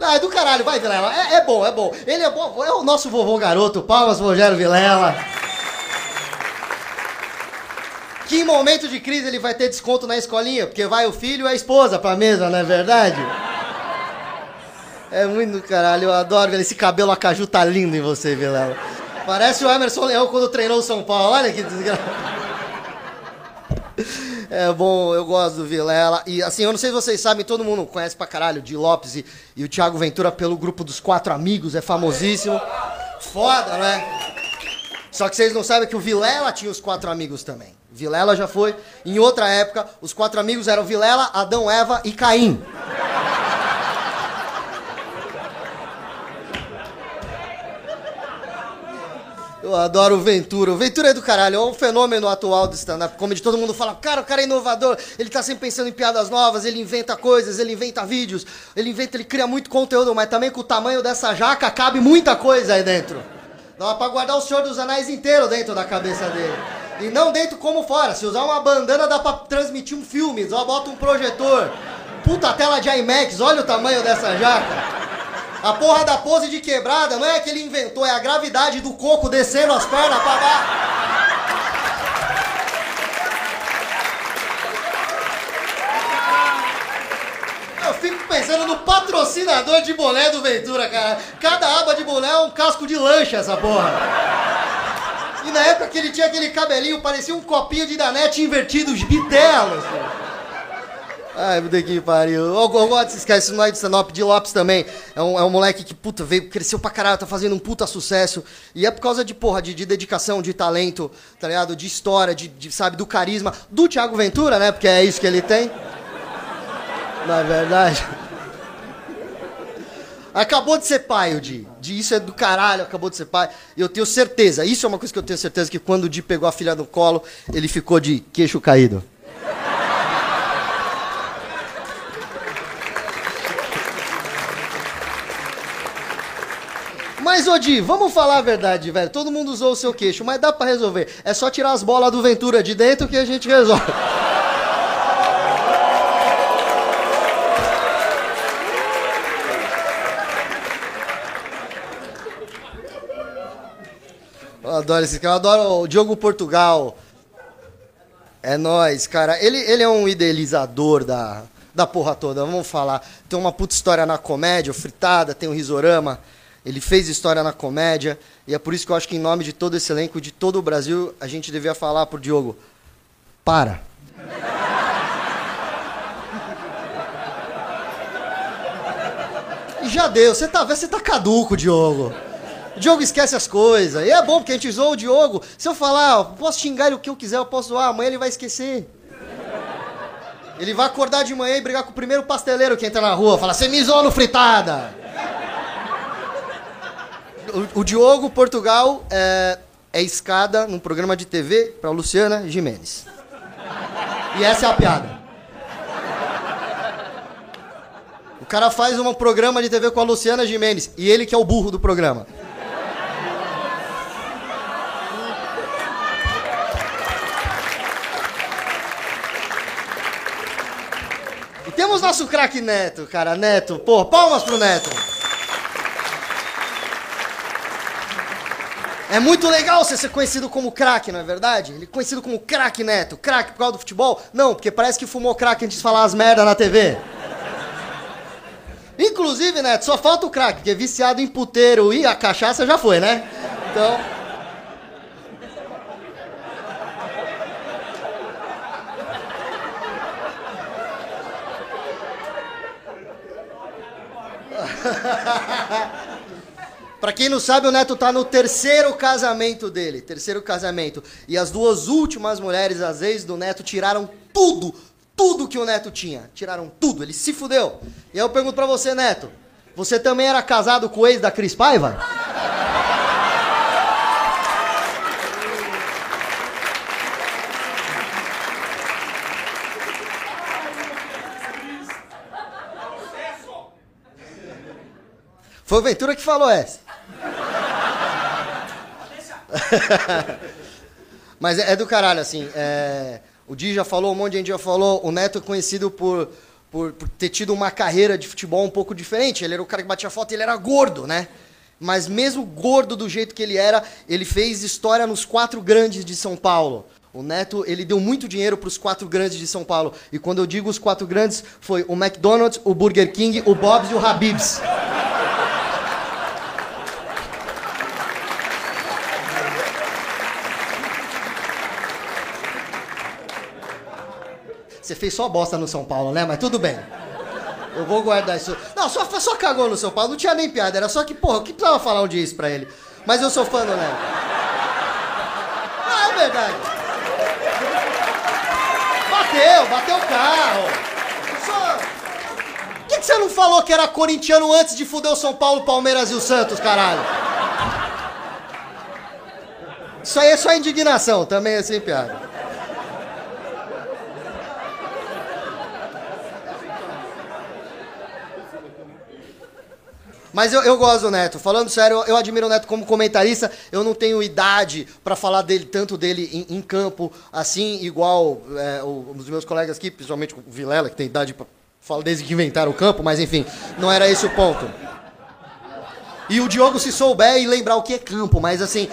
Ah, é do caralho, vai, Vilela. É, é bom, é bom. Ele é bom, é o nosso vovô garoto, palmas Rogério Vilela. Que momento de crise ele vai ter desconto na escolinha, porque vai o filho e a esposa pra mesa, não é verdade? É muito do caralho, eu adoro. Esse cabelo acaju tá lindo em você, Vilela. Parece o Emerson Leão quando treinou o São Paulo. Olha que desgraça. É bom, eu gosto do Vilela. E assim, eu não sei se vocês sabem, todo mundo conhece pra caralho o Di Lopes e, e o Thiago Ventura pelo grupo dos quatro amigos, é famosíssimo. Foda, né? Só que vocês não sabem que o Vilela tinha os quatro amigos também. Vilela já foi. Em outra época, os quatro amigos eram Vilela, Adão, Eva e Caim. Eu adoro o Ventura. O Ventura é do caralho, é um fenômeno atual do stand-up comedy. Todo mundo fala, cara, o cara é inovador, ele tá sempre pensando em piadas novas, ele inventa coisas, ele inventa vídeos, ele inventa, ele cria muito conteúdo, mas também com o tamanho dessa jaca cabe muita coisa aí dentro. Dá pra guardar o Senhor dos Anéis inteiro dentro da cabeça dele. E não dentro como fora. Se usar uma bandana dá pra transmitir um filme. Só bota um projetor. Puta tela de IMAX, olha o tamanho dessa jaca. A porra da pose de quebrada não é que ele inventou, é a gravidade do coco descendo as pernas pra baixo. Eu fico pensando no patrocinador de boné do Ventura, cara. Cada aba de boné é um casco de lancha, essa porra. E na época que ele tinha aquele cabelinho, parecia um copinho de danete invertido, os bitelos. Ai, puta que pariu. Desses caras, esse não é de stand-up, de Lopes também. É um, é um moleque que, puta, veio, cresceu pra caralho, tá fazendo um puta sucesso. E é por causa de, porra, de, de dedicação, de talento, tá ligado? De história, de, de, sabe, do carisma. Do Thiago Ventura, né? Porque é isso que ele tem. Na verdade. Acabou de ser pai, o Di. Di, isso é do caralho, acabou de ser pai. E eu tenho certeza, isso é uma coisa que eu tenho certeza, que quando o Di pegou a filha no colo, ele ficou de queixo caído. Mas, ô Di, vamos falar a verdade, velho. Todo mundo usou o seu queixo, mas dá pra resolver. É só tirar as bolas do Ventura de dentro que a gente resolve. Eu adoro esse cara, eu adoro o Diogo Portugal. É nóis, cara. Ele, ele é um idealizador da, da porra toda, vamos falar. Tem uma puta história na comédia, Fritada, tem o Risorama. Ele fez história na comédia. E é por isso que eu acho que, em nome de todo esse elenco, de todo o Brasil, a gente devia falar pro Diogo: para. E já deu, você tá você tá caduco, Diogo. O Diogo esquece as coisas. E é bom, porque a gente zoou o Diogo. Se eu falar, ó, posso xingar ele o que eu quiser, eu posso zoar, amanhã ele vai esquecer. Ele vai acordar de manhã e brigar com o primeiro pasteleiro que entra na rua. Falar, você me zoou no fritada. O, Diogo Portugal é, é escada num programa de TV pra Luciana Jimenez. E essa é a piada. O cara faz um programa de TV com a Luciana Jimenez. E ele que é o burro do programa. E temos nosso craque Neto, cara. Neto, pô, palmas pro Neto. É muito legal você ser conhecido como craque, não é verdade? Ele é conhecido como craque Neto. Craque por causa do futebol? Não, porque parece que fumou craque antes de falar as merda na TV. Inclusive, Neto, só falta o craque, porque viciado em puteiro e a cachaça já foi, né? Então. Pra quem não sabe, o Neto tá no terceiro casamento dele. Terceiro casamento. E as duas últimas mulheres, as ex do Neto, tiraram tudo. Tudo que o Neto tinha. Tiraram tudo. Ele se fudeu. E aí eu pergunto pra você, Neto. Você também era casado com o ex da Cris Paiva? Foi o Ventura que falou essa. Mas é, é do caralho, assim. é, o Di já falou, um monte de gente já falou. O Neto é conhecido por, por, por ter tido uma carreira de futebol um pouco diferente. Ele era o cara que batia foto e ele era gordo, né? Mas mesmo gordo do jeito que ele era, ele fez história nos quatro grandes de São Paulo. O Neto, ele deu muito dinheiro para os quatro grandes de São Paulo. E quando eu digo os quatro grandes, foi o McDonald's, o Burger King, o Bob's e o Habib's. Você fez só bosta no São Paulo, né? Mas tudo bem. Eu vou guardar isso. Não, só, só cagou no São Paulo. Não tinha nem piada. Era só que, porra, o que precisava falar um dia isso pra ele? Mas eu sou fã do Neto. Ah, é verdade. Bateu, bateu o carro. Por que, que você não falou que era corintiano antes de fuder o São Paulo, Palmeiras e o Santos, caralho? Isso aí é só indignação, também é sem piada. Mas eu, eu gosto do Neto. Falando sério, eu, eu admiro o Neto como comentarista. Eu não tenho idade pra falar dele, tanto dele em, em campo, assim, igual é, os meus colegas aqui, principalmente o Vilela, que tem idade pra falar desde que inventaram o campo, mas enfim, não era esse o ponto. E o Diogo, se souber e lembrar o que é campo, mas assim.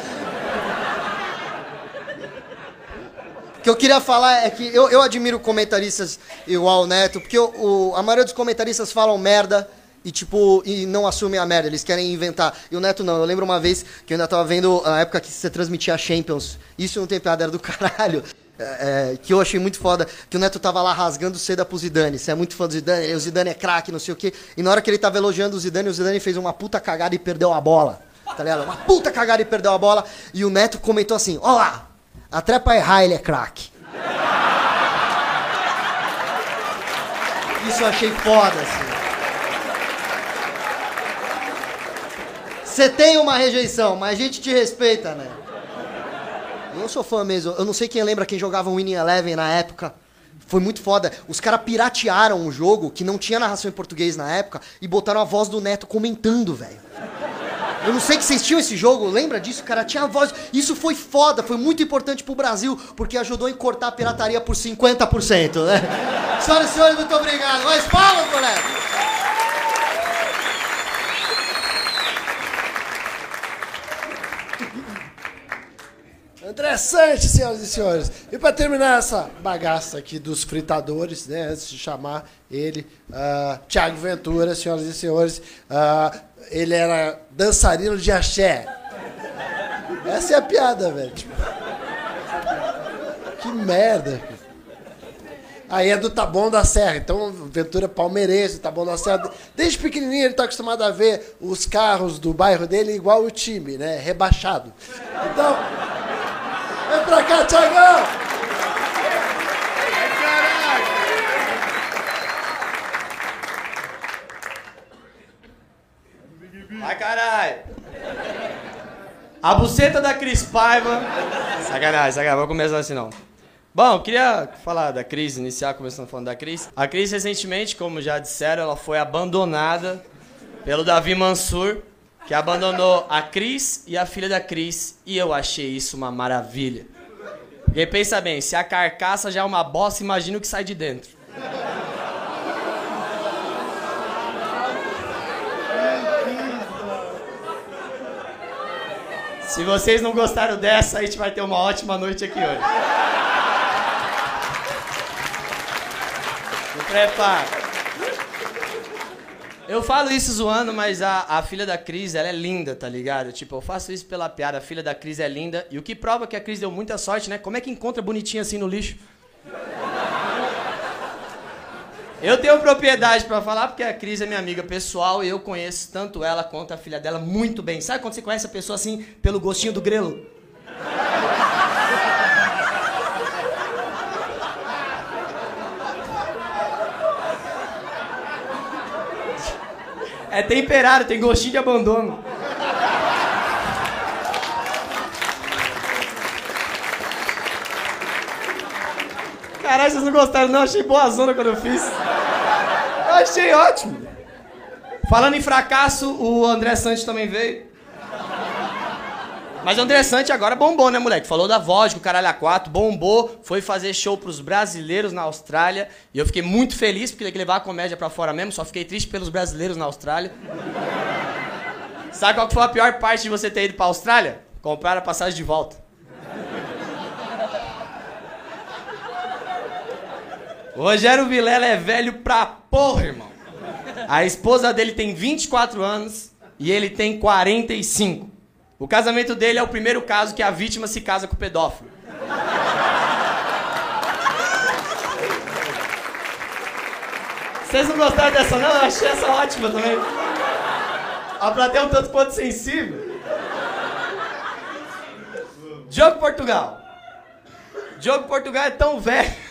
O que eu queria falar é que eu, eu admiro comentaristas igual o Neto, porque o- a maioria dos comentaristas falam merda e, tipo, e não assumem a merda, eles querem inventar. E o Neto não. Eu lembro uma vez que eu ainda tava vendo a época que você transmitia a Champions. Isso não tem piada, era do caralho. É, é, que eu achei muito foda, que o Neto tava lá rasgando seda pro Zidane. Você é muito fã do Zidane, o Zidane é craque, não sei o quê. E na hora que ele tava elogiando o Zidane, o Zidane fez uma puta cagada e perdeu a bola. Tá ligado? Uma puta cagada e perdeu a bola. E o Neto comentou assim: Ó lá, até pra errar ele é craque. Isso eu achei foda, assim. Você tem uma rejeição, mas a gente te respeita, né? Eu não sou fã mesmo. Eu não sei quem lembra quem jogava Winning Eleven na época. Foi muito foda. Os caras piratearam um jogo que não tinha narração em português na época e botaram a voz do Neto comentando, velho. Eu não sei que vocês tinham esse jogo, lembra disso, cara? Tinha a voz. Isso foi foda, foi muito importante pro Brasil, porque ajudou em cortar a pirataria por 50%, né? Senhoras e senhores, muito obrigado. Mais palmas, colega! Sanches, senhoras e senhores. E para terminar essa bagaça aqui dos fritadores, né, antes de chamar ele, uh, Tiago Ventura, senhoras e senhores, ah, ele era dançarino de axé. Essa é a piada, velho. Tipo, que merda. Aí é do Taboão da Serra, então Ventura é palmeirense, Taboão da Serra. Desde pequenininho ele está acostumado a ver os carros do bairro dele igual o time, né? Rebaixado. Então, vem pra cá, Tiagão! Vai caralho! A buceta da Cris Paiva. Sacanagem, sacanagem, vou começar assim não. Bom, queria falar da Cris, iniciar começando falando da Cris. A Cris, recentemente, como já disseram, ela foi abandonada pelo Davi Mansur, que abandonou a Cris e a filha da Cris, e eu achei isso uma maravilha. Porque pensa bem, se a carcaça já é uma bosta, imagina o que sai de dentro. Se vocês não gostaram dessa, a gente vai ter uma ótima noite aqui hoje. Se prepara. Eu falo isso zoando, mas a, a filha da Cris, ela é linda, tá ligado? Tipo, eu faço isso pela piada, a filha da Cris é linda. E o que prova que a Cris deu muita sorte, né? Como é que encontra bonitinha assim no lixo? Eu tenho propriedade pra falar porque a Cris é minha amiga pessoal e eu conheço tanto ela quanto a filha dela muito bem. Sabe quando você conhece a pessoa assim pelo gostinho do grelo? É temperado, tem gostinho de abandono. Caralho, vocês não gostaram não? Achei boa zona quando eu fiz. Eu achei ótimo. Falando em fracasso, o André Santos também veio. Mas André Santos agora bombou, né, moleque? Falou da vodka, o caralho a quatro, bombou, foi fazer show pros brasileiros na Austrália. E eu fiquei muito feliz, porque ele quer levar a comédia pra fora mesmo, só fiquei triste pelos brasileiros na Austrália. Sabe qual que foi a pior parte de você ter ido pra Austrália? Comprar a passagem de volta. O Rogério Vilela é velho pra porra, irmão. A esposa dele tem 24 anos e ele tem 45. O casamento dele é o primeiro caso que a vítima se casa com o pedófilo. Vocês não gostaram dessa não? Eu achei essa ótima também. A plateia é um tanto quanto sensível. Diogo Portugal. Diogo Portugal é tão velho.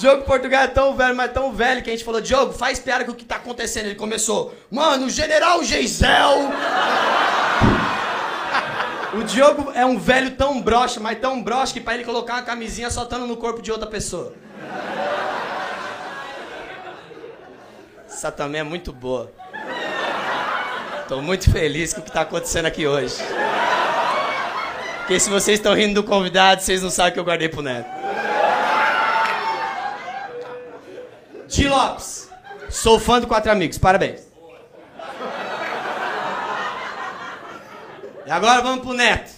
Diogo Portugal é tão velho, mas tão velho que a gente falou, Diogo, faz piada com o que tá acontecendo. Ele começou, mano, o General Geisel. o Diogo é um velho tão broxa, mas tão broxa que pra ele colocar uma camisinha só no corpo de outra pessoa. Essa também é muito boa. Tô muito feliz com o que tá acontecendo aqui hoje. Porque se vocês estão rindo do convidado, vocês não sabem o que eu guardei pro Neto. Di Lopes. Sou fã do Quatro Amigos, parabéns. E agora vamos pro Neto.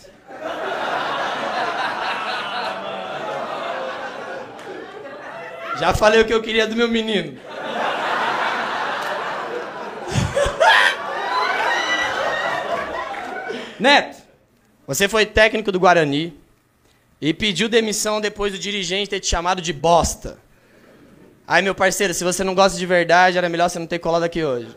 Já falei o que eu queria do meu menino. Neto, você foi técnico do Guarani e pediu demissão depois do dirigente ter te chamado de bosta. Aí, meu parceiro, se você não gosta de verdade, era melhor você não ter colado aqui hoje.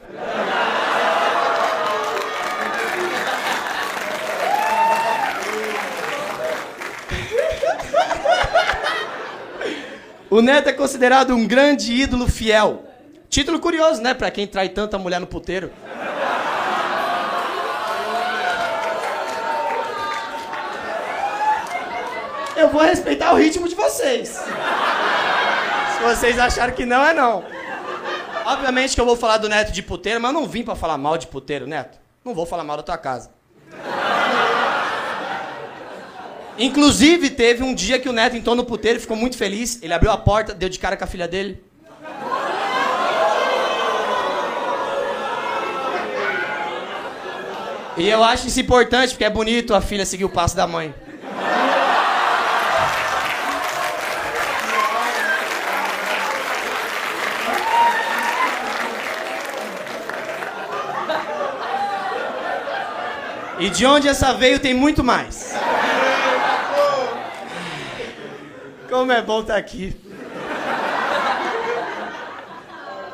O Neto é considerado um grande ídolo fiel. Título curioso, né? Pra quem trai tanta mulher no puteiro. Eu vou respeitar o ritmo de vocês. Se vocês acharam que não, é não. Obviamente que eu vou falar do Neto de puteiro, mas eu não vim pra falar mal de puteiro, Neto. Não vou falar mal da tua casa. Inclusive, teve um dia que o Neto entrou no puteiro e ficou muito feliz. Ele abriu a porta, deu de cara com a filha dele. E eu acho isso importante, porque é bonito a filha seguir o passo da mãe. E de onde essa veio tem muito mais. Como é bom estar aqui.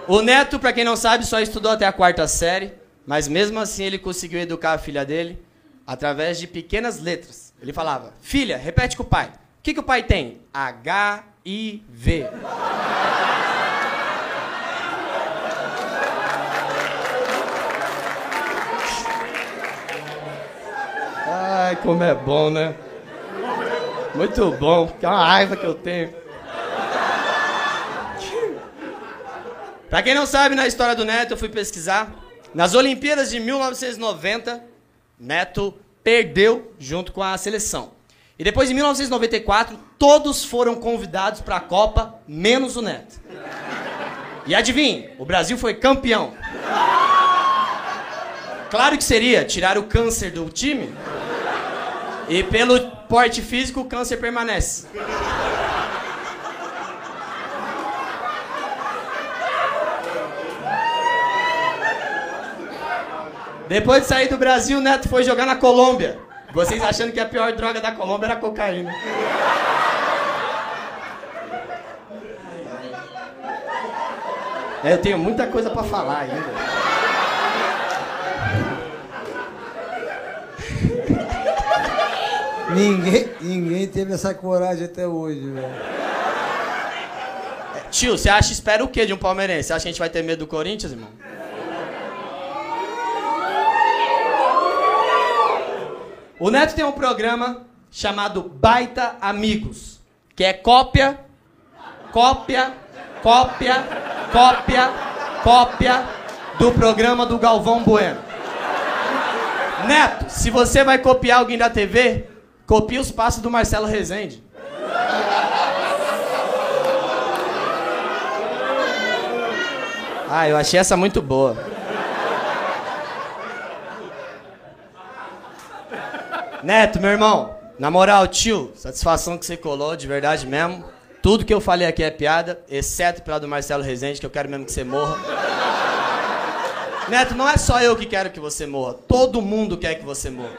O Neto, pra quem não sabe, só estudou até a quarta série, mas mesmo assim ele conseguiu educar a filha dele através de pequenas letras. Ele falava: Filha, repete com o pai. O que, que o pai tem? H-I-V. Ai, como é bom, né? Muito bom, que é uma raiva que eu tenho. Pra quem não sabe, na história do Neto, eu fui pesquisar. Nas Olimpíadas de 1990, Neto perdeu junto com a seleção. E depois, em 1994, todos foram convidados para a Copa, menos o Neto. E adivinhe, o Brasil foi campeão. Claro que seria tirar o câncer do time. E pelo porte físico, o câncer permanece. Depois de sair do Brasil, o Neto foi jogar na Colômbia. Vocês achando que a pior droga da Colômbia era a cocaína. É, eu tenho muita coisa pra falar ainda. Ninguém, ninguém teve essa coragem até hoje, velho. Tio, você acha, espera o quê de um palmeirense? Você acha que a gente vai ter medo do Corinthians, irmão? O Neto tem um programa chamado Baita Amigos, que é cópia, cópia, cópia, cópia, cópia do programa do Galvão Bueno. Neto, se você vai copiar alguém da TV, copia os passos do Marcelo Rezende. Ah, eu achei essa muito boa. Neto, meu irmão, na moral, tio, satisfação que você colou, de verdade mesmo. Tudo que eu falei aqui é piada, exceto pela do Marcelo Rezende, que eu quero mesmo que você morra. Neto, não é só eu que quero que você morra, todo mundo quer que você morra.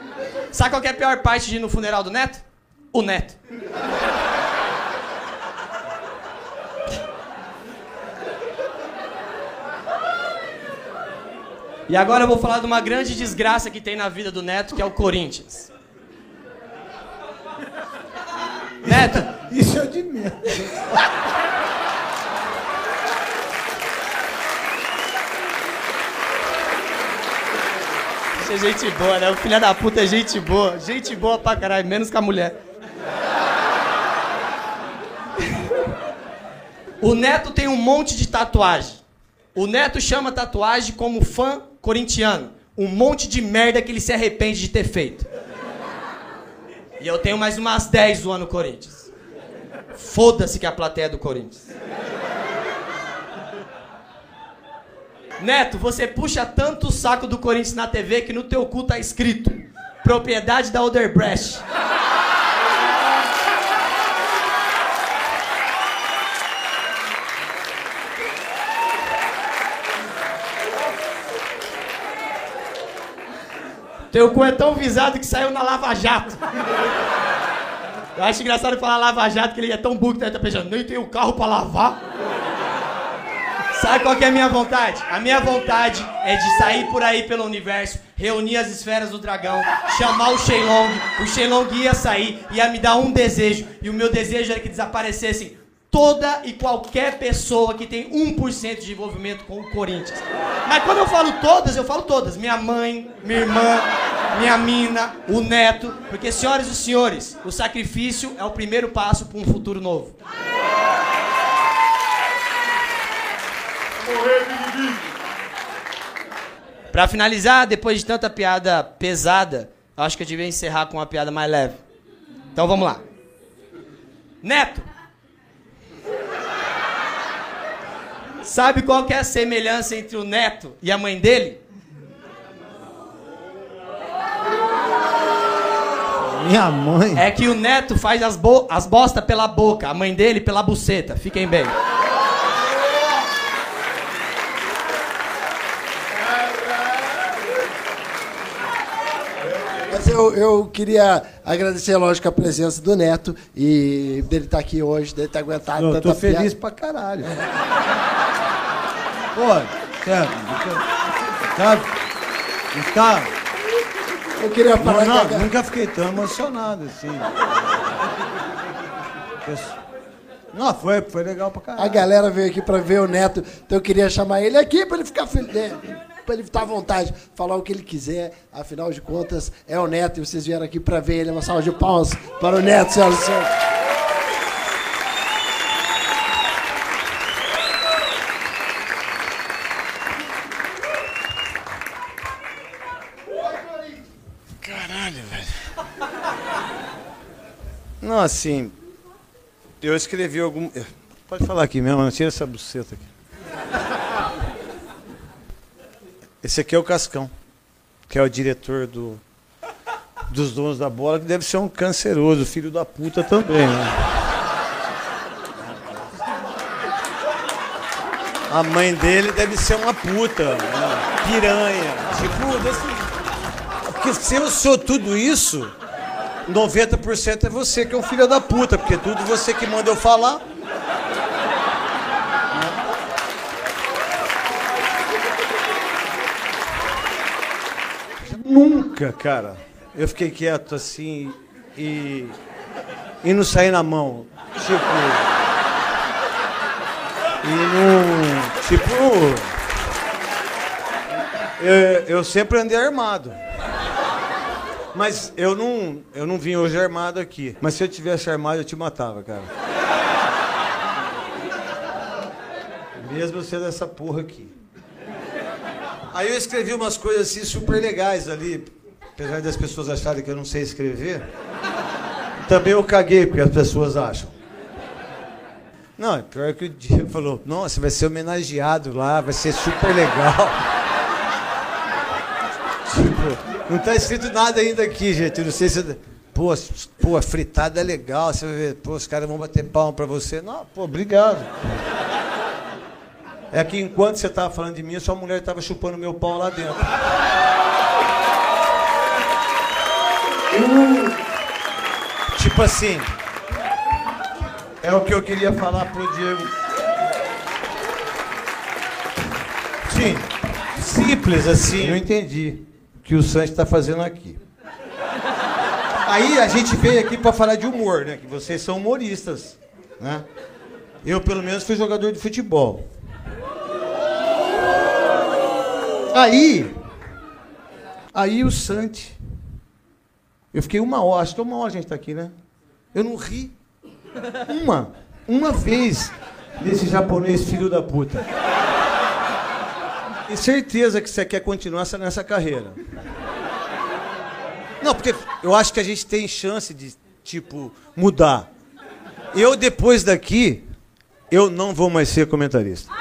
Sabe qual é a pior parte de ir no funeral do Neto? O Neto. E agora eu vou falar de uma grande desgraça que tem na vida do Neto, que é o Corinthians. Neto, Isso eu de medo. É gente boa, né? O filho da puta é gente boa. Gente boa pra caralho, menos com a mulher. O Neto tem um monte de tatuagem. O Neto chama tatuagem como fã corintiano. um monte de merda que ele se arrepende de ter feito. E eu tenho mais umas 10 zoando o Corinthians. Foda-se que a plateia é do Corinthians. Neto, você puxa tanto o saco do Corinthians na TV que no teu cu tá escrito propriedade da Oderbrecht. Teu cu é tão visado que saiu na Lava Jato. Eu acho engraçado falar Lava Jato, que ele é tão burro que tá pensando, nem tem o carro pra lavar. Sabe qual é a minha vontade? A minha vontade é de sair por aí pelo universo, reunir as esferas do dragão, chamar o Shenlong, o Shenlong ia sair, ia me dar um desejo, e o meu desejo era que desaparecessem toda e qualquer pessoa que tem 1% de envolvimento com o Corinthians. Mas quando eu falo todas, eu falo todas. Minha mãe, minha irmã, minha mina, o neto. Porque, senhoras e senhores, o sacrifício é o primeiro passo para um futuro novo. Pra finalizar, depois de tanta piada pesada, acho que eu devia encerrar com uma piada mais leve. Então vamos lá. Neto, Sabe qual que é a semelhança entre o neto e a mãe dele? Minha mãe. É que o neto faz as, bo as bosta pela boca, a mãe dele pela buceta. Fiquem bem. Mas eu, eu queria agradecer, lógico, a presença do Neto e dele estar aqui hoje, dele ter aguentado Eu tanta tô feliz piada. pra caralho. Pô, sério. Sabe? Tá. Eu queria falar Não, não, a- nunca fiquei tão emocionado assim. Não, foi, foi legal pra a caralho. galera veio aqui pra ver o Neto, então eu queria chamar ele aqui pra ele ficar feliz. Pra ele estar à vontade, falar o que ele quiser. Afinal de contas, é o Neto e vocês vieram aqui pra ver ele. Uma salva de palmas para o Neto, senhoras e senhores. Não, assim. Eu escrevi algum. Pode falar aqui mesmo, tira essa buceta aqui. Esse aqui é o Cascão, que é o diretor do, dos donos da bola, que deve ser um canceroso, filho da puta também, né? A mãe dele deve ser uma puta, uma piranha. Tipo, desse... Porque se eu sou tudo isso, 90% é você que é um filho da puta, porque tudo você que manda eu falar. Nunca, cara. Eu fiquei quieto assim e. e não saí na mão. Tipo. E não. Tipo. Eu, eu sempre andei armado. Mas eu não, eu não vim hoje armado aqui. Mas se eu tivesse armado, eu te matava, cara. Mesmo sendo essa porra aqui. Aí eu escrevi umas coisas assim super legais ali. Apesar das pessoas acharem que eu não sei escrever. Também eu caguei, porque as pessoas acham. Não, pior que o Diego falou, nossa, vai ser homenageado lá, vai ser super legal. Tipo, não tá escrito nada ainda aqui, gente. Não sei se. Pô, pô, fritada é legal. Você vai ver, pô, os caras vão bater palma pra você. Não, pô, obrigado. É que enquanto você tava falando de mim, a sua mulher tava chupando meu pau lá dentro. Tipo assim. É o que eu queria falar pro Diego. Sim, simples assim. Eu entendi o que o Santos está fazendo aqui. Aí a gente veio aqui para falar de humor, né? Que vocês são humoristas, né? Eu pelo menos fui jogador de futebol. Aí, aí o Santi, eu fiquei uma hora, acho que uma hora a gente tá aqui, né? Eu não ri uma, uma vez desse japonês filho da puta. E certeza que você quer continuar essa- nessa carreira. Não, porque eu acho que a gente tem chance de, tipo, mudar. Eu, depois daqui, eu não vou mais ser comentarista.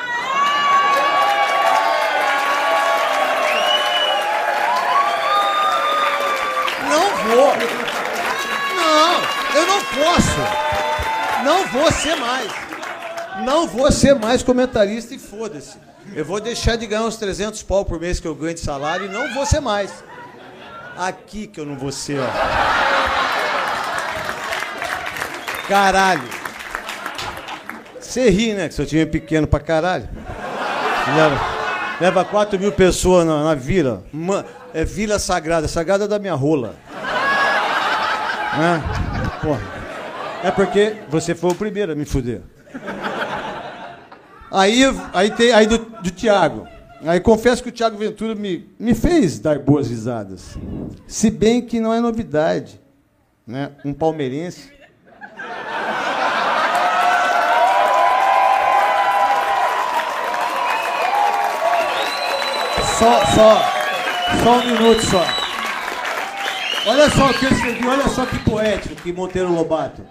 Posso. Não vou ser mais. Não vou ser mais comentarista e foda-se. Eu vou deixar de ganhar uns 300 pau por mês que eu ganho de salário e não vou ser mais. Aqui que eu não vou ser, ó. Caralho. Você ri, né? Que seu time é pequeno pra caralho. Leva, leva 4 mil pessoas na, na vila. Ma- é Vila Sagrada. Sagrada da minha rola. É, porra. É porque você foi o primeiro a me fuder. Aí, aí tem aí do, do Thiago. Aí confesso que o Thiago Ventura me, me fez dar boas risadas. Se bem que não é novidade. Né? Um palmeirense. Só, só, só um minuto só. Olha só o que eu escrevi, olha só que poético que Monteiro Lobato.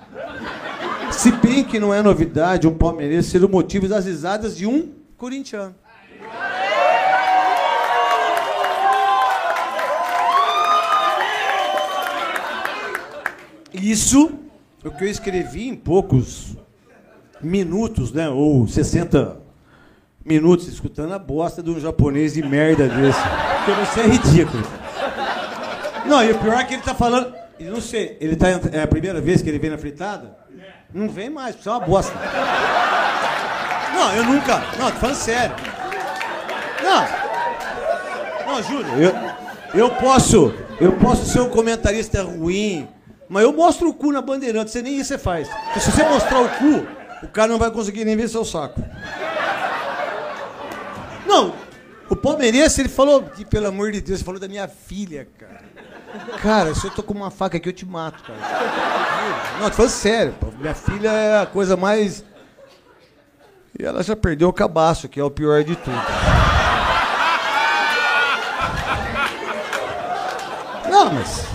Se bem que não é novidade um palmeirense ser o motivo das risadas de um corintiano. Isso, o que eu escrevi em poucos minutos, né? Ou 60 minutos, escutando a bosta de um japonês de merda desse. Porque você é ridículo. Não, e o pior é que ele tá falando. e Não sei, ele tá. É a primeira vez que ele vem na fritada? Não vem mais, isso é uma bosta. Não, eu nunca. Não, tô falando sério. Não. Não, juro. Eu, eu posso. Eu posso ser um comentarista ruim, mas eu mostro o cu na bandeirante, você nem isso você faz. Porque se você mostrar o cu, o cara não vai conseguir nem ver seu saco. Não, o palmeirense, ele falou, que, pelo amor de Deus, falou da minha filha, cara. Cara, se eu tô com uma faca aqui, eu te mato, cara. Não, tô falando sério, pô. Minha filha é a coisa mais. E ela já perdeu o cabaço, que é o pior de tudo. Não, mas.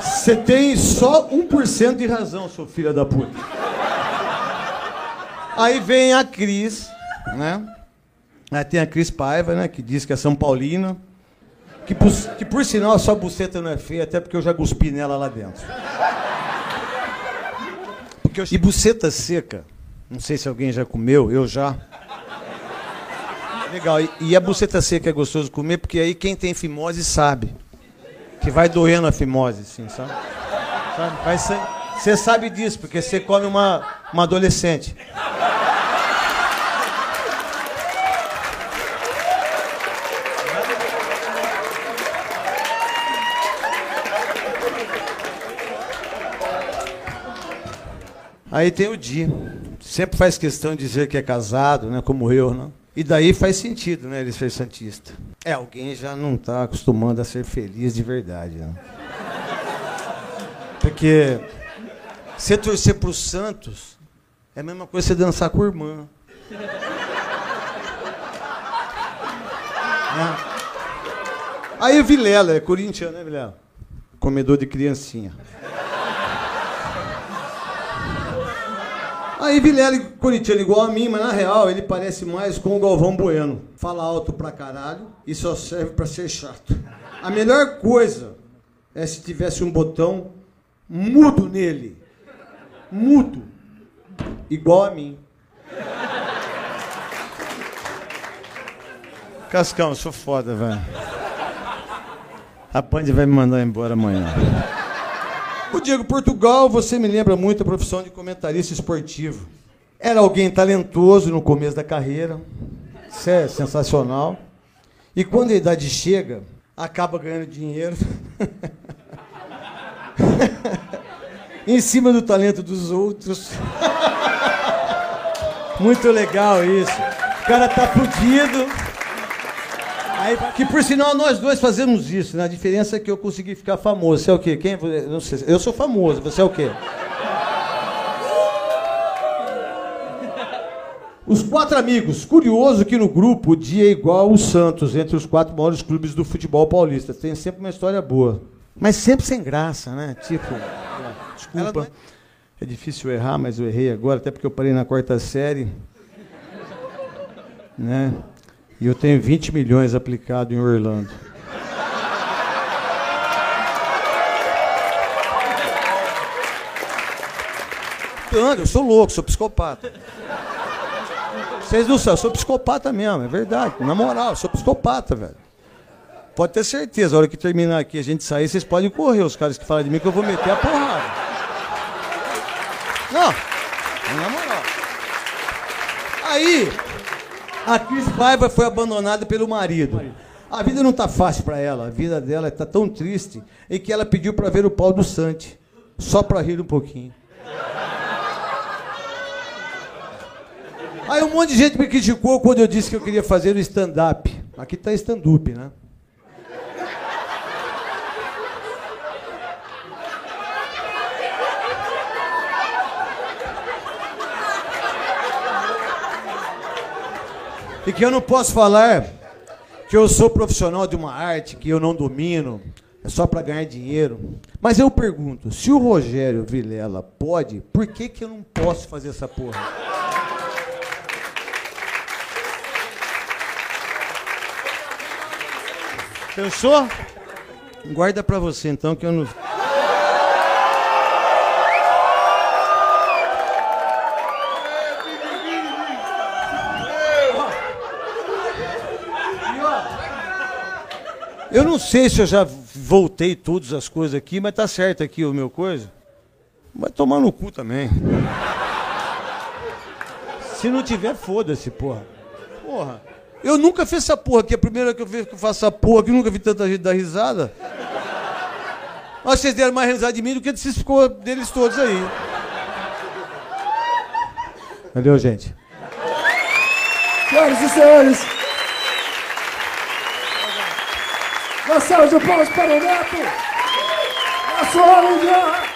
Você tem só 1% de razão, seu filho da puta. Aí vem a Cris, né? Aí tem a Cris Paiva, né? Que diz que é São Paulina. Que por, que por sinal a sua buceta não é feia, até porque eu já cuspi nela lá dentro. Eu- E buceta seca, não sei se alguém já comeu, eu já. Legal, e, e a buceta seca é gostoso comer, porque aí quem tem fimose sabe. Que vai doendo a fimose, assim, sabe? Sabe? Você sabe disso, porque você come uma, uma adolescente. Aí tem o Di. Sempre faz questão de dizer que é casado, né? Como eu, né? E daí faz sentido, né? Ele ser santista. É, alguém já não está acostumando a ser feliz de verdade, né? Porque você torcer pro Santos é a mesma coisa que você dançar com a irmã. Né? Aí o Vilela, é corintiano, né, Vilela? Comedor de criancinha. Aí Vilela, corintiano igual a mim, mas na real ele parece mais com o Galvão Bueno. Fala alto pra caralho e só serve pra ser chato. A melhor coisa é se tivesse um botão mudo nele. Mudo. Igual a mim. Cascão, sou foda, velho. A Band vai me mandar embora amanhã. O Diego Portugal, você me lembra muito a profissão de comentarista esportivo. Era alguém talentoso no começo da carreira. Isso é sensacional. E quando a idade chega, acaba ganhando dinheiro. em cima do talento dos outros. Muito legal isso. O cara tá fudido. Aí, que por sinal nós dois fazemos isso, né? A diferença é que eu consegui ficar famoso. Você é o quê? Quem? Eu Não sei. Eu sou famoso. Você é o quê? Os quatro amigos. Curioso que no grupo o dia é igual o Santos, entre os quatro maiores clubes do futebol paulista. Tem sempre uma história boa. Mas sempre sem graça, né? Tipo, desculpa. É difícil errar, mas eu errei agora, até porque eu parei na quarta série. Né? E eu tenho 20 milhões aplicado em Orlando. Eu sou louco, sou psicopata. Vocês não sabem, eu sou psicopata mesmo, é verdade. Na moral, eu sou psicopata, velho. Pode ter certeza, a hora que terminar aqui a gente sair, vocês podem correr, os caras que falam de mim, que eu vou meter a porrada. Não, na moral. Aí, a Cris Paiva foi abandonada pelo marido. A vida não está fácil para ela, a vida dela está tão triste, e que ela pediu para ver o pau do Sante, só para rir um pouquinho. Aí um monte de gente me criticou quando eu disse que eu queria fazer o stand-up. Aqui está stand-up, né? E que eu não posso falar que eu sou profissional de uma arte que eu não domino, é só para ganhar dinheiro. Mas eu pergunto, se o Rogério Vilela pode, por que, que eu não posso fazer essa porra? Pensou? Guarda pra você então que eu não. Eu não sei se eu já voltei todas as coisas aqui, mas tá certo aqui o meu coisa. Vai tomar no cu também. Se não tiver, foda-se, porra. Porra. Eu nunca fiz essa porra aqui. É a primeira que eu vejo que eu faço essa porra aqui, nunca vi tanta gente dar risada. Mas vocês deram mais risada de mim do que ficou deles todos aí. Valeu, gente. Senhoras e senhores, uma salva de palmas para o Neto, sua hora de honra.